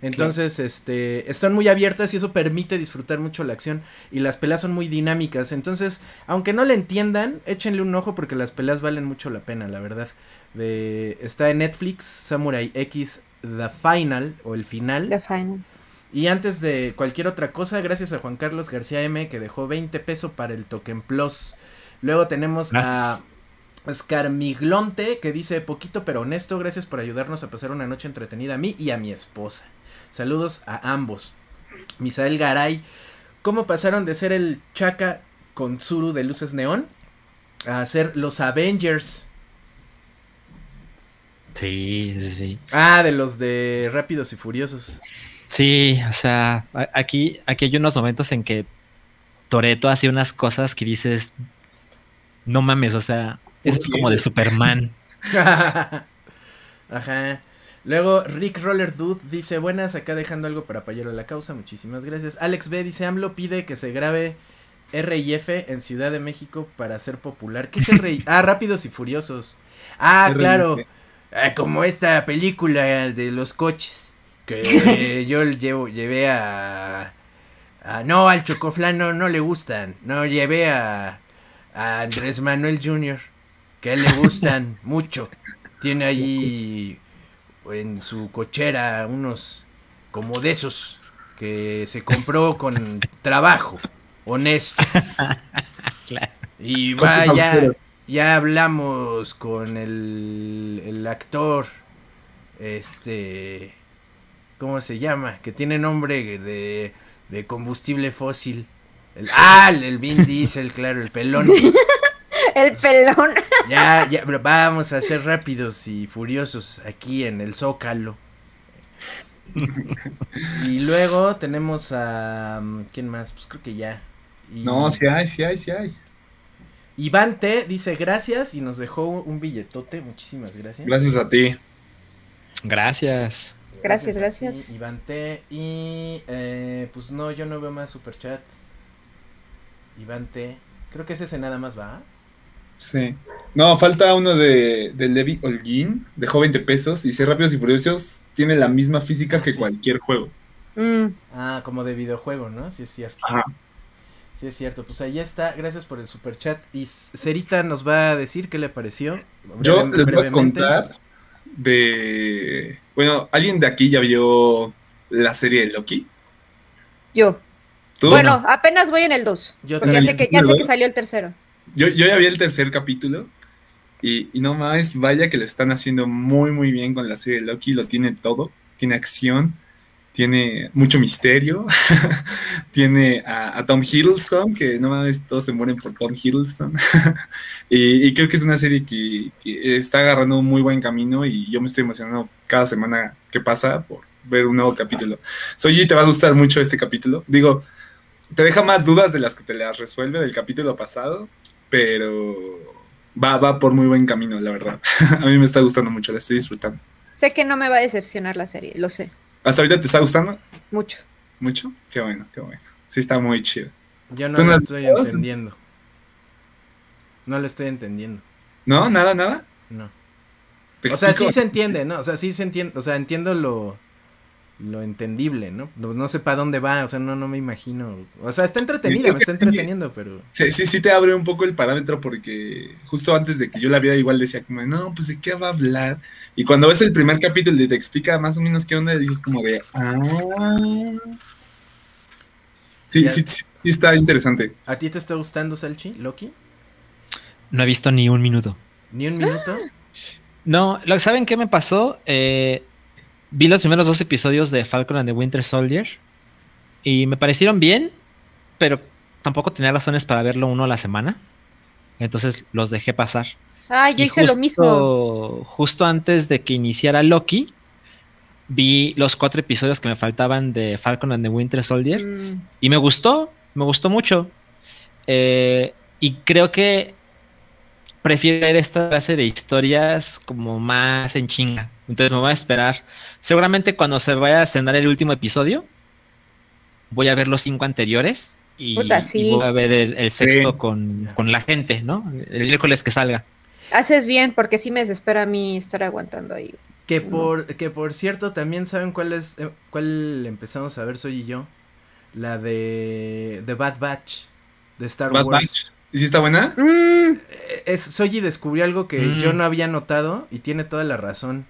Entonces, este, están muy abiertas y eso permite disfrutar mucho la acción y las peleas son muy dinámicas. Entonces, aunque no le entiendan, échenle un ojo porque las peleas valen mucho la pena, la verdad. De, está en Netflix, Samurai X The Final o el final. The Final. Y antes de cualquier otra cosa, gracias a Juan Carlos García M que dejó 20 pesos para el Token Plus. Luego tenemos gracias. a Scarmiglonte que dice poquito pero honesto, gracias por ayudarnos a pasar una noche entretenida a mí y a mi esposa. Saludos a ambos. Misael Garay, ¿cómo pasaron de ser el Chaka con Tsuru de luces neón a hacer los Avengers. Sí, sí, sí. Ah, de los de Rápidos y Furiosos. Sí, o sea, a- aquí, aquí hay unos momentos en que Toreto hace unas cosas que dices, no mames, o sea, eso es como de Superman. Ajá. Luego Rick Roller Dude dice, buenas, acá dejando algo para Payero a la causa, muchísimas gracias. Alex B dice, AMLO pide que se grabe R y F en Ciudad de México para ser popular. ¿Qué es R y- Ah, Rápidos y Furiosos. Ah, R y claro. F. Ah, como esta película de los coches que yo llevo, llevé a, a- No, al Chocoflano no le gustan. No, llevé a, a Andrés Manuel Jr., que a él le gustan mucho. Tiene allí en su cochera unos como de esos que se compró con trabajo honesto. Claro. Y vaya, austeros. ya hablamos con el, el actor, este, ¿cómo se llama? Que tiene nombre de, de combustible fósil. El, ah, el, el Vin Diesel, claro, el pelón. El pelón. Ya, ya, pero vamos a ser rápidos y furiosos aquí en el Zócalo. Y luego tenemos a... mm, ¿Quién más? Pues creo que ya. Y- No, sí hay, sí hay, sí hay. Iván T dice gracias y nos dejó un billetote. Muchísimas gracias. Gracias a ti. Gracias. Gracias, ti, gracias. Iván T. Y eh, pues no, yo no veo más superchat. Iván T. Creo que ese ese nada más va. Sí. No, falta uno de, de Levi Holguín, de joven de pesos. Dice Rápidos y Furiosos tiene la misma física Ah, que sí. cualquier juego. Mm. Ah, como de videojuego, ¿no? Sí es cierto. Ajá. Sí es cierto. Pues ahí está. Gracias por el superchat. Y Cerita nos va a decir qué le pareció. Yo breve- les voy a contar de. Bueno, ¿alguien de aquí ya vio la serie de Loki? Yo. ¿Tú? Bueno, apenas voy en el 2. Yo Porque ya sé que, ya sé que salió el tercero. Yo, yo ya vi el tercer capítulo. Y, y no más, vaya que lo están haciendo muy, muy bien con la serie de Loki. Lo tiene todo. Tiene acción. Tiene mucho misterio. tiene a, Tom Hiddleston, que no mames, todos se mueren por Tom Hiddleston. y, y creo que es una serie que, que está agarrando un muy buen camino. Y yo me estoy emocionando cada semana que pasa por ver un nuevo capítulo. Soy te va a gustar mucho este capítulo. Digo, te deja más dudas de las que te las resuelve del capítulo pasado, pero va, va por muy buen camino, la verdad. a mí me está gustando mucho, la estoy disfrutando. Sé que no me va a decepcionar la serie, lo sé. ¿Hasta ahorita te está gustando? Mucho. ¿Mucho? Qué bueno, qué bueno. Sí, está muy chido. Yo no ¿Tú no lo estoy entendiendo. No lo estoy entendiendo. ¿No? ¿Nada, nada? No. ¿Te O sea, sí se entiende, ¿no? O sea, sí se entiende. O sea, entiendo lo, lo entendible, ¿no? No, no sé para dónde va, o sea, no, no me imagino. O sea, está entretenida, Es me está entreteniendo, pero. Sí, sí, sí te abre un poco el parámetro porque justo antes de que yo la viera igual decía como, no, pues de qué va a hablar. Y cuando ves el primer capítulo y te explica más o menos qué onda, dices como de, ah. Sí, sí, sí, sí está interesante. ¿A ti te está gustando, Salchi? ¿Loki? No he visto ni un minuto. ¿Ni un minuto? No, lo- ¿saben qué me pasó? Eh, vi los primeros dos episodios de Falcon and the Winter Soldier y me parecieron bien, pero tampoco tenía razones para verlo uno a la semana. Entonces los dejé pasar. Ay, yo Y hice lo mismo. justo- Justo antes de que iniciara Loki, vi los cuatro episodios que me faltaban de Falcon and the Winter Soldier Mm. y me gustó, me gustó mucho. Eh, y creo que prefiero ver esta clase de historias como más en chinga. Entonces me voy a esperar. Seguramente cuando se vaya a estrenar el último episodio, voy a ver los cinco anteriores y, Puta, y sí. voy a ver el, el sexto Sí. con, con la gente, ¿no? El miércoles que salga. Haces bien, porque sí me desespera a mí estar aguantando ahí. Que por, que por cierto, también saben cuál es, eh, cuál empezamos a ver, soy y yo. La de The Bad Batch, de Star Bad Wars. Batch. ¿Y si está buena? Mm, Eh, Es, Soyi descubrió algo que Mm. yo no había notado y tiene toda la razón.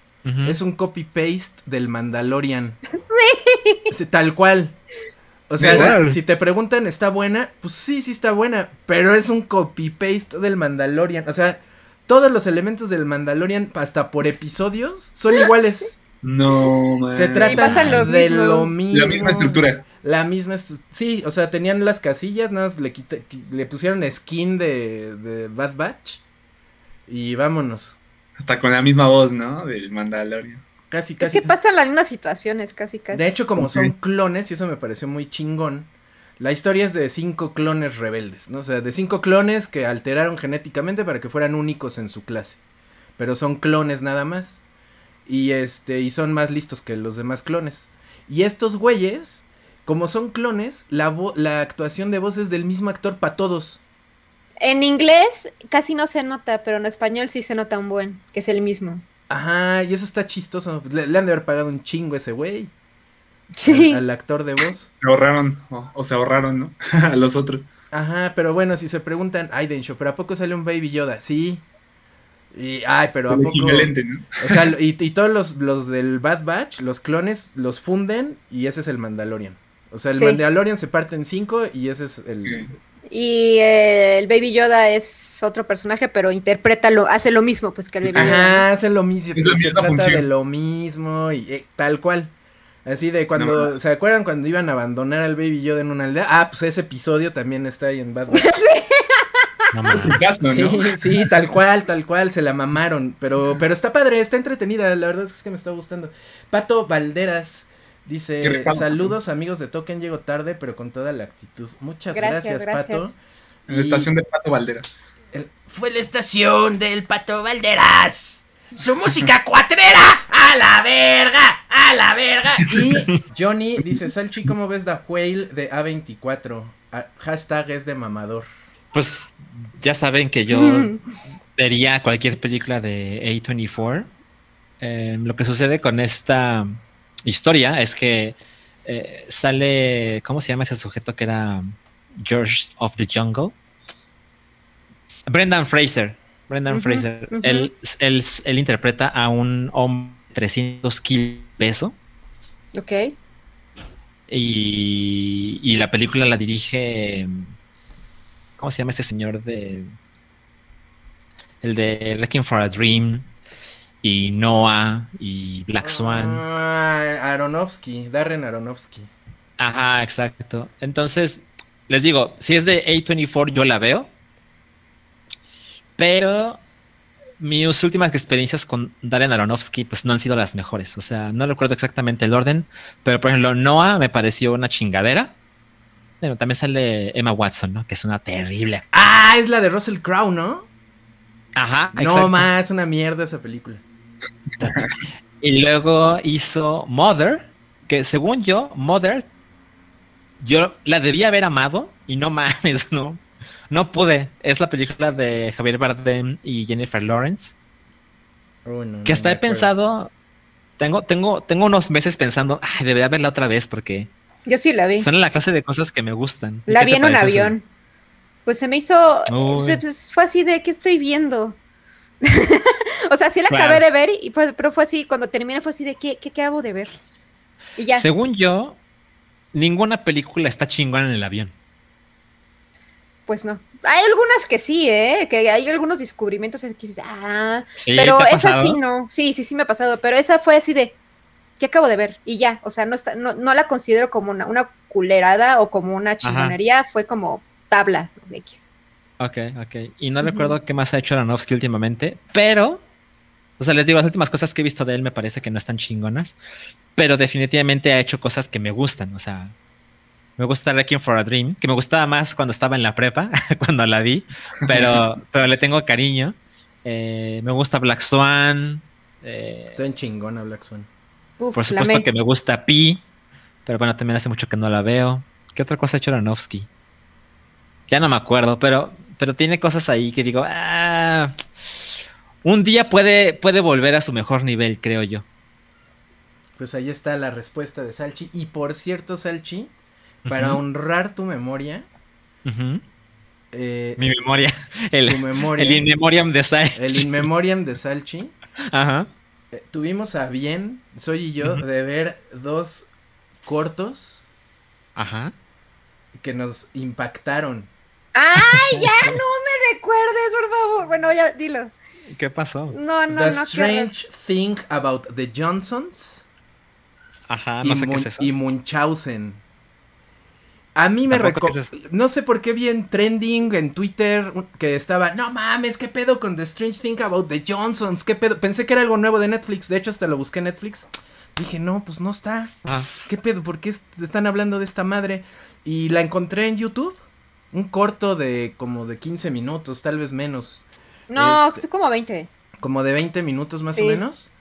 Es un copy-paste del Mandalorian. Sí. Tal cual. O sea, si, si te preguntan, ¿está buena? Pues sí, sí está buena. Pero es un copy-paste del Mandalorian. O sea, todos los elementos del Mandalorian, hasta por episodios, son iguales. No, man. Se trata lo de mismo. lo mismo. La misma estructura. La misma estru- Sí, o sea, tenían las casillas, nada más le, quita- qui- le pusieron skin de, de Bad Batch. Y vámonos. Hasta con la misma voz, ¿no? Del Mandalorian. Casi, Es casi. que pasan las mismas situaciones, casi, casi. De hecho, como son clones, y eso me pareció muy chingón, la historia es de cinco clones rebeldes, ¿no? O sea, de cinco clones que alteraron genéticamente para que fueran únicos en su clase. Pero son clones nada más. Y este, y son más listos que los demás clones. Y estos güeyes, como son clones, la, vo- la actuación de voz es del mismo actor para todos. En inglés casi no se nota, pero en español sí se nota un buen, que es el mismo. Ajá, y eso está chistoso. Le, le han de haber pagado un chingo a ese güey. Sí. Al, al actor de voz. Se ahorraron, o, o se ahorraron, ¿no? a los otros. Ajá, pero bueno, si se preguntan, ay, Densho, pero ¿a poco sale un Baby Yoda? Sí. Y, ay, pero ¿a poco? O sea, y, y todos los, los del Bad Batch, los clones, los funden y ese es el Mandalorian. O sea, el Sí. Mandalorian se parte en cinco y ese es el... Y eh, el Baby Yoda es otro personaje, pero interpreta lo, hace lo mismo, pues que el Baby Yoda. Ajá, hace lo mismo, Es la se trata función. de lo mismo y eh, tal cual. Así de cuando, ¿se acuerdan cuando iban a abandonar al Baby Yoda en una aldea? Ah, pues ese episodio también está ahí en Bad Batch. No Sí, ¿no? sí, tal cual, tal cual, se la mamaron. Pero, pero está padre, está entretenida, la verdad es que me está gustando. Pato Valderas dice. Saludos amigos de Token, llego tarde, pero con toda la actitud. Muchas gracias, Gracias, Pato. En la Y estación de Pato Valderas. el- fue la estación del Pato Valderas. Su música cuatrera, a la verga, a la verga. Y Johnny dice: Salchi, ¿cómo ves The Whale de A24? Ah, hashtag es de mamador. Pues ya saben que yo vería cualquier película de A24. Eh, lo que sucede con esta historia es que eh, sale, ¿cómo se llama ese sujeto que era George of the Jungle? Brendan Fraser. Brendan Fraser. Él, él, él interpreta a un hombre de 300 kilos de peso Ok. y, y la película la dirige. ¿Cómo se llama este señor de. El de Wrecking for a Dream y Noah y Black Swan? Ah, Aronofsky, Darren Aronofsky. Ajá, exacto. Entonces, les digo, si es de A24, yo la veo. Pero mis últimas experiencias con Darren Aronofsky, pues no han sido las mejores. O sea, no recuerdo exactamente el orden. Pero, por ejemplo, Noah me pareció una chingadera. Bueno, también sale Emma Watson, ¿no? Que es una terrible. Ah, es la de Russell Crowe, ¿no? Ajá, No más, una mierda esa película. Y luego hizo Mother, que según yo, Mother, yo la debía haber amado y no mames, no. No pude. Es la película de Javier Bardem y Jennifer Lawrence. Oh, no, Que hasta he pensado, tengo, tengo, tengo unos meses pensando, ay, debería verla otra vez porque Yo sí la vi. son la clase de cosas que me gustan. La ¿Qué vi en un eso? avión. Pues se me hizo. Se- pues, fue así de, ¿qué estoy viendo? o sea, sí la Claro. acabé de ver, y pues, pero fue así, cuando terminé fue así de, ¿qué, qué acabo de ver? Y ya. Según yo, ninguna película está chingona en el avión. Pues no. Hay algunas que sí, ¿eh? Que hay algunos descubrimientos que dices, ah, Sí, pero ¿te ha esa sí no. Sí, sí, sí me ha pasado, pero esa fue así de, ¿qué acabo de ver? Y ya, o sea, no, está, no, no la considero como una, una culerada o como una chingonería, fue como tabla X. Ok, ok. Y no recuerdo qué más ha hecho Aronofsky últimamente, pero, o sea, les digo, las últimas cosas que he visto de él me parece que no están chingonas, pero definitivamente ha hecho cosas que me gustan, o sea, me gusta Wrecking for a Dream, que me gustaba más cuando estaba en la prepa, cuando la vi, pero, pero le tengo cariño. Eh, me gusta Black Swan, eh, Está en chingona Black Swan. Uf, por supuesto que me gusta Pi, pero bueno, también hace mucho que no la veo. ¿Qué otra cosa ha hecho Aronofsky? Ya no me acuerdo, pero, pero tiene cosas ahí que digo, ah, un día puede, puede volver a su mejor nivel, creo yo. Pues ahí está la respuesta de Salchi. Y por cierto, Salchi, para honrar tu memoria, eh, Mi memoria, el, tu memoria, el in memoriam de Sai. el in memoriam de Salchi, Ajá. Eh, tuvimos a bien, Soy y yo, de ver dos cortos Ajá. que nos impactaron. ¡Ay, ya! No me recuerdes, por favor. Bueno, ya, dilo. ¿Qué pasó? No, no, The no. Strange Thing About the Johnsons Ajá, y, no sé qué Mun- es eso. y Munchausen. A mí me Tampoco, reco- ¿qué es eso? No sé por qué vi en trending en Twitter que estaba, no mames, ¿qué pedo con The Strange Thing About the Johnsons? ¿Qué pedo? Pensé que era algo nuevo de Netflix. De hecho, hasta lo busqué en Netflix. Dije, no, pues no está. Ah, ¿Qué pedo? ¿Por qué est- están hablando de esta madre? Y la encontré en YouTube. Un corto de como de 15 minutos, tal vez menos. No, Este- es como 20. Como de 20 minutos más Sí. o menos.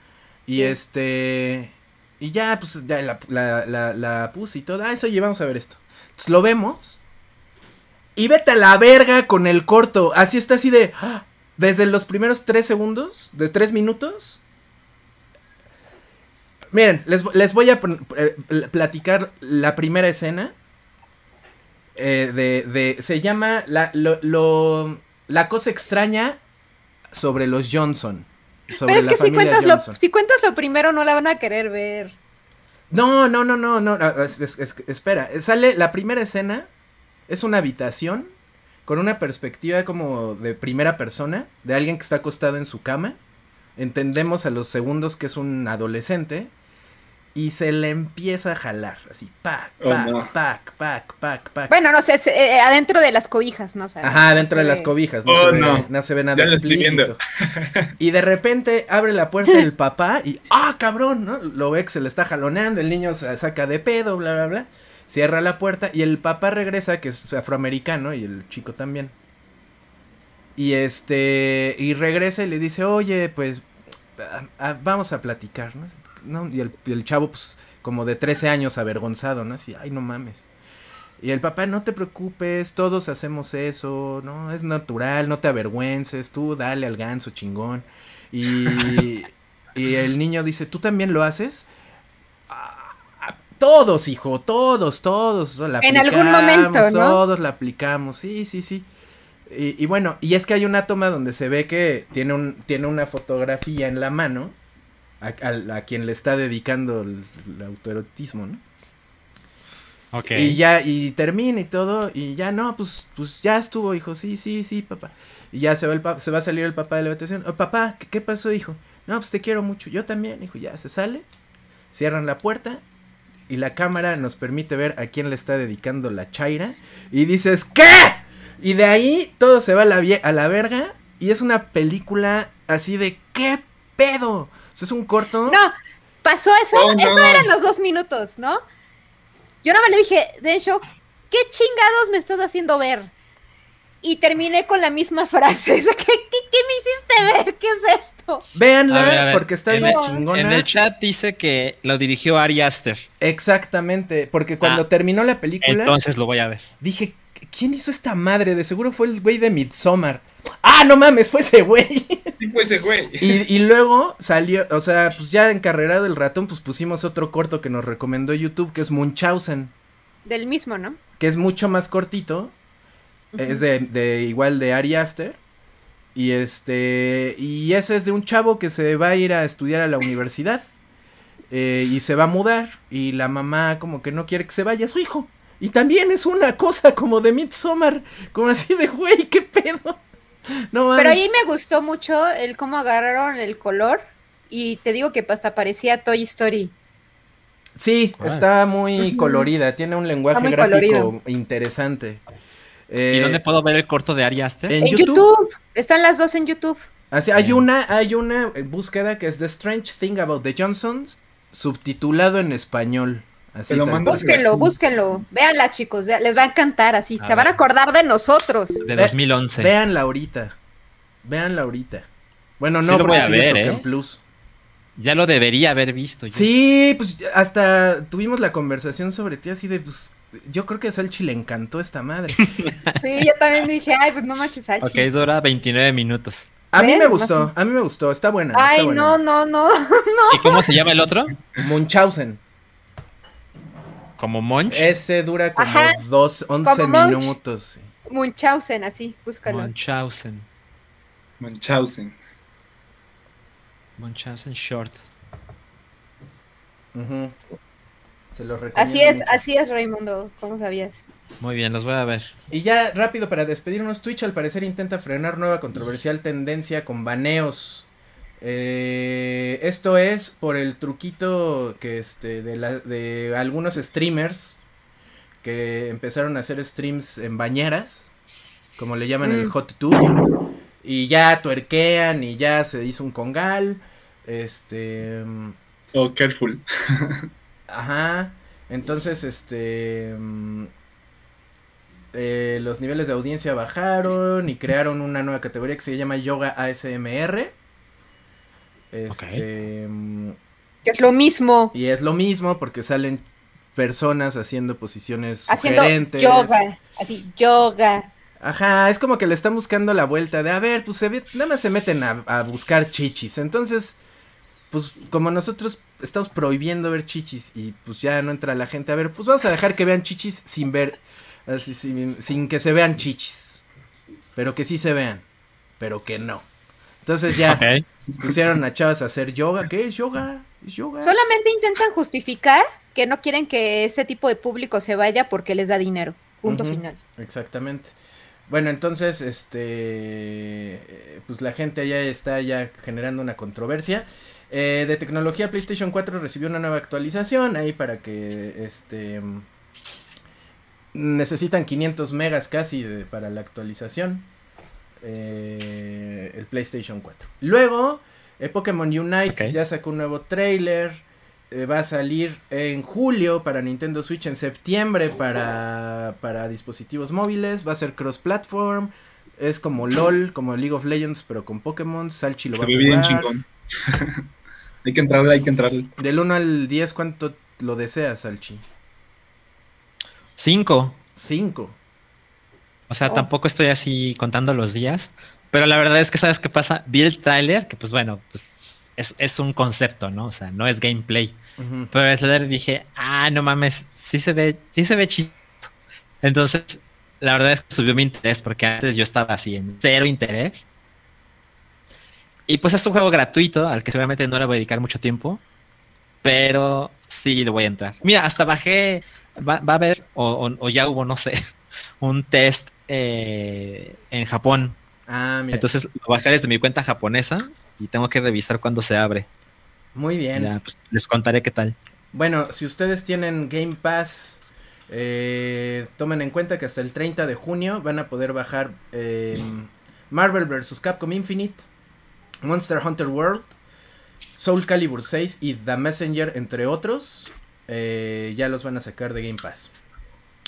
Y Sí. este. Y ya, pues ya la, la, la, la puse y todo. Ah, eso oye, vamos a ver esto. Entonces lo vemos. Y vete a la verga con el corto. Así está así de. ¡ah! Desde los primeros 3 segundos, de 3 minutos. Miren, les, les voy a eh, pl- platicar la primera escena. eh, de, de. Se llama. La, lo, lo- la cosa extraña sobre los Johnson. Sobre Pero es la que si cuentas, lo, si cuentas lo primero no la van a querer ver. No, no, no, no, no. ah, es- es- es- espera, sale la primera escena. Es una habitación con una perspectiva como de primera persona, de alguien que está acostado en su cama. Entendemos a los segundos que es un adolescente. Y se le empieza a jalar, así, pac, Oh, pac, no. pac, pac, pac, pac. Bueno, no sé, se- eh, adentro de las cobijas, ¿no? O sea, Ajá, no dentro se de las cobijas, no, Oh, se, ve, no. no se ve nada Ya explícito. Y de repente abre la puerta el papá y ¡ah, cabrón! ¿no? Lo ve que se le está jaloneando, el niño se saca de pedo, bla, bla, bla. Cierra la puerta y el papá regresa, que es afroamericano, y el chico también. Y este, y regresa y le dice, oye, pues, ah, ah, vamos a platicar, ¿no? ¿No? Y el, y el chavo, pues, como de 13 años avergonzado, ¿no? Así, ay, no mames. Y el papá, no te preocupes, todos hacemos eso, ¿no? Es natural, no te avergüences, tú dale al ganso chingón. Y, y el niño dice, ¿tú también lo haces? "Ah, ah, Todos, hijo, todos, todos. La En algún aplicamos, momento, ¿no? Todos la aplicamos, sí, sí, sí. Y, y bueno, y es que hay una toma donde se ve que tiene, un, tiene una fotografía en la mano a, a- a quien le está dedicando el, el autoerotismo, ¿no? ok. Y ya, y termina y todo, y ya no, pues, pues ya estuvo, hijo, sí, sí, sí, papá. Y ya se va el pa- se va a salir el papá de la habitación. Oh, papá, ¿qué, qué pasó, hijo? No, pues te quiero mucho. Yo también, hijo, ya se sale. Cierran la puerta. Y la cámara nos permite ver a quién le está dedicando la chaira. Y dices, ¿qué? Y de ahí todo se va a la, a la verga. Y es una película así de, ¿qué pedo? Es un corto. No, pasó eso, Oh, no. eso eran los dos minutos, ¿no? Yo no me le dije, Densho, ¿qué chingados me estás haciendo ver? Y terminé con la misma frase. ¿Qué, qué, qué me hiciste ver? ¿Qué es esto? Véanla A ver, a ver, porque está en bien el- chingona. En el chat dice que lo dirigió Ari Aster. Exactamente, porque cuando Ah, terminó la película, Entonces lo voy a ver. dije, ¿quién hizo esta madre? De seguro fue el güey de Midsommar. Ah, no mames, fue ese güey. Sí, fue ese güey. y, y luego salió, o sea, pues ya encarrerado el ratón, pues pusimos otro corto que nos recomendó YouTube, que es Munchausen, Del mismo, ¿no? que es mucho más cortito. Es de, de igual de Ari Aster. Y este. Y ese es de un chavo que se va a ir a estudiar a la universidad. eh, y se va a mudar. Y la mamá como que no quiere que se vaya su hijo. Y también es una cosa como de Midsommar. Como así de güey, qué pedo. No mames. Pero ahí me gustó mucho el cómo agarraron el color. Y te digo que hasta parecía Toy Story. Sí, Ah. está muy colorida. Tiene un lenguaje muy gráfico colorido. interesante. ¿Y Eh, dónde puedo ver el corto de Ari Aster? en En YouTube. YouTube. Están las dos en YouTube. Así, hay una, hay una eh, búsqueda que es The Strange Thing About the Johnsons, subtitulado en español. Así lo mando. Búsquenlo, búsquenlo. Véanla, chicos. Les va a encantar así. A se van a acordar de nosotros. De Ve- 2011. Véanla ahorita. Véanla ahorita. Bueno, Sí no, lo porque sí le ver, toca ¿eh? en plus. Ya lo debería haber visto. yo. Sí, pues hasta tuvimos la conversación sobre ti así de, pues, yo creo que a Salchi le encantó esta madre. Sí, yo también dije, ay, pues no manches, Salchi. Ok, dura 29 minutos. A mí me gustó, a mí me gustó, está buena. Ay, está buena. no, no, no. ¿Y cómo se llama el otro? Munchausen. ¿Como Monch? Ese dura como Ajá, dos, once como Munch. minutos. Munchausen, así, búscalo. Munchausen. Munchausen. Munchausen Short. Ujú. Se lo recomiendo. Así es, mucho. así es, Raimundo. ¿Cómo sabías? Muy bien, los voy a ver. Y ya rápido para despedirnos, Twitch al parecer intenta frenar nueva controversial tendencia con baneos. Eh, esto es por el truquito que este de, la, de algunos streamers que empezaron a hacer streams en bañeras, como le llaman el Mm. hot tub, y ya tuerquean y ya se hizo un congal, este, Oh, careful. Ajá. Entonces, este. mm, eh, los niveles de audiencia bajaron y crearon una nueva categoría que se llama Yoga ASMR. Este. mm, Que es lo mismo. Y es lo mismo porque salen personas haciendo posiciones Haciendo sugerentes. yoga. Así, yoga. Ajá, es como que le están buscando la vuelta de, a ver, pues se ve- nada más se meten a, a buscar chichis. Entonces, pues como nosotros estamos prohibiendo ver chichis y pues ya no entra la gente a ver, pues vamos a dejar que vean chichis sin ver, así, sin, sin que se vean chichis. Pero que sí se vean, pero que no. Entonces ya Ok. Pusieron a chavas a hacer yoga. ¿Qué es yoga? ¿Es yoga? Solamente intentan justificar que no quieren que ese tipo de público se vaya porque les da dinero. Punto final. Exactamente. Bueno, entonces, este, eh, pues la gente ya está ya generando una controversia. Eh, de tecnología, PlayStation 4 recibió una nueva actualización ahí para que, este, mm, necesitan 500 megas casi de- para la actualización. Eh, el PlayStation 4. Luego, eh, Pokémon Unite Ok. ya sacó un nuevo trailer. eh, va a salir en julio para Nintendo Switch, en septiembre para, para dispositivos móviles. Va a ser cross-platform. Es como LOL, como League of Legends, pero con Pokémon. Salchi lo Se va a bien jugar. chingón. hay que entrarle, hay que entrarle. Del 1 al 10, ¿cuánto lo deseas, Salchi? Cinco. 5. O sea, Oh. tampoco estoy así contando los días. Pero la verdad es que, ¿sabes qué pasa? Vi el tráiler, que pues bueno, pues es, es un concepto, ¿no? O sea, no es gameplay. Pero el trailer dije, ah, no mames, sí se ve, sí se ve chistoso. Entonces, la verdad es que subió mi interés, porque antes yo estaba así en cero interés. Y pues es un juego gratuito, al que seguramente no le voy a dedicar mucho tiempo. Pero sí le voy a entrar. Mira, hasta bajé, va, va a haber, o, o- o ya hubo, no sé, un test eh, en Japón. Ah, mira. Entonces lo bajé desde mi cuenta japonesa y tengo que revisar cuándo se abre. Muy bien. Ya, pues, les contaré qué tal. Bueno, si ustedes tienen Game Pass, eh, tomen en cuenta que hasta el 30 de junio van a poder bajar eh, Marvel vs. Capcom Infinite, Monster Hunter World, Soul Calibur 6 y The Messenger, entre otros. Eh, ya los van a sacar de Game Pass.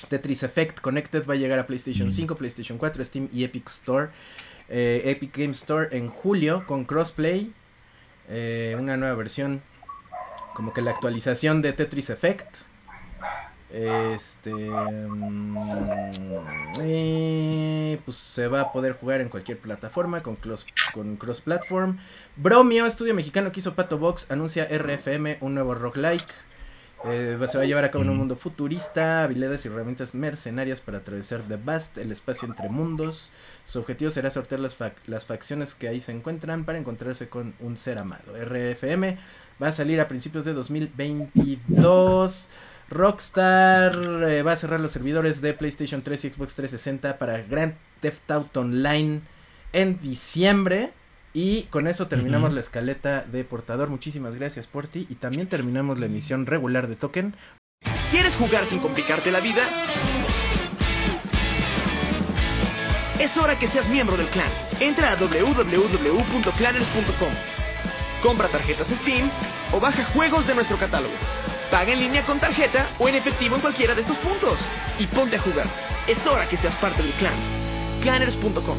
Tetris Effect Connected va a llegar a PlayStation Mm. 5, PlayStation 4, Steam y Epic Store. eh, Epic Game Store en julio con crossplay. eh, una nueva versión como que la actualización de Tetris Effect. Este. mm, eh, pues se va a poder jugar en cualquier plataforma con, clos- con cross platform. Bromio, estudio mexicano que hizo Pato Box, anuncia RFM, un nuevo roguelike. Eh, se va a llevar a cabo en un Mm. mundo futurista, habilidades y herramientas mercenarias para atravesar The Vast, el espacio entre mundos. Su objetivo será sortear las, fac- las facciones que ahí se encuentran para encontrarse con un ser amado. RFM va a salir a principios de 2022. Rockstar eh, va a cerrar los servidores de PlayStation 3 y Xbox 360 para Grand Theft Auto Online en diciembre. Y con eso terminamos la escaleta de portador. Muchísimas gracias por ti. Y también terminamos la emisión regular de Token. ¿Quieres jugar sin complicarte la vida? Es hora que seas miembro del clan. Entra a www.clanners.com. Compra tarjetas Steam o baja juegos de nuestro catálogo. Paga en línea con tarjeta o en efectivo en cualquiera de estos puntos. Y ponte a jugar. Es hora que seas parte del clan. Clanners.com.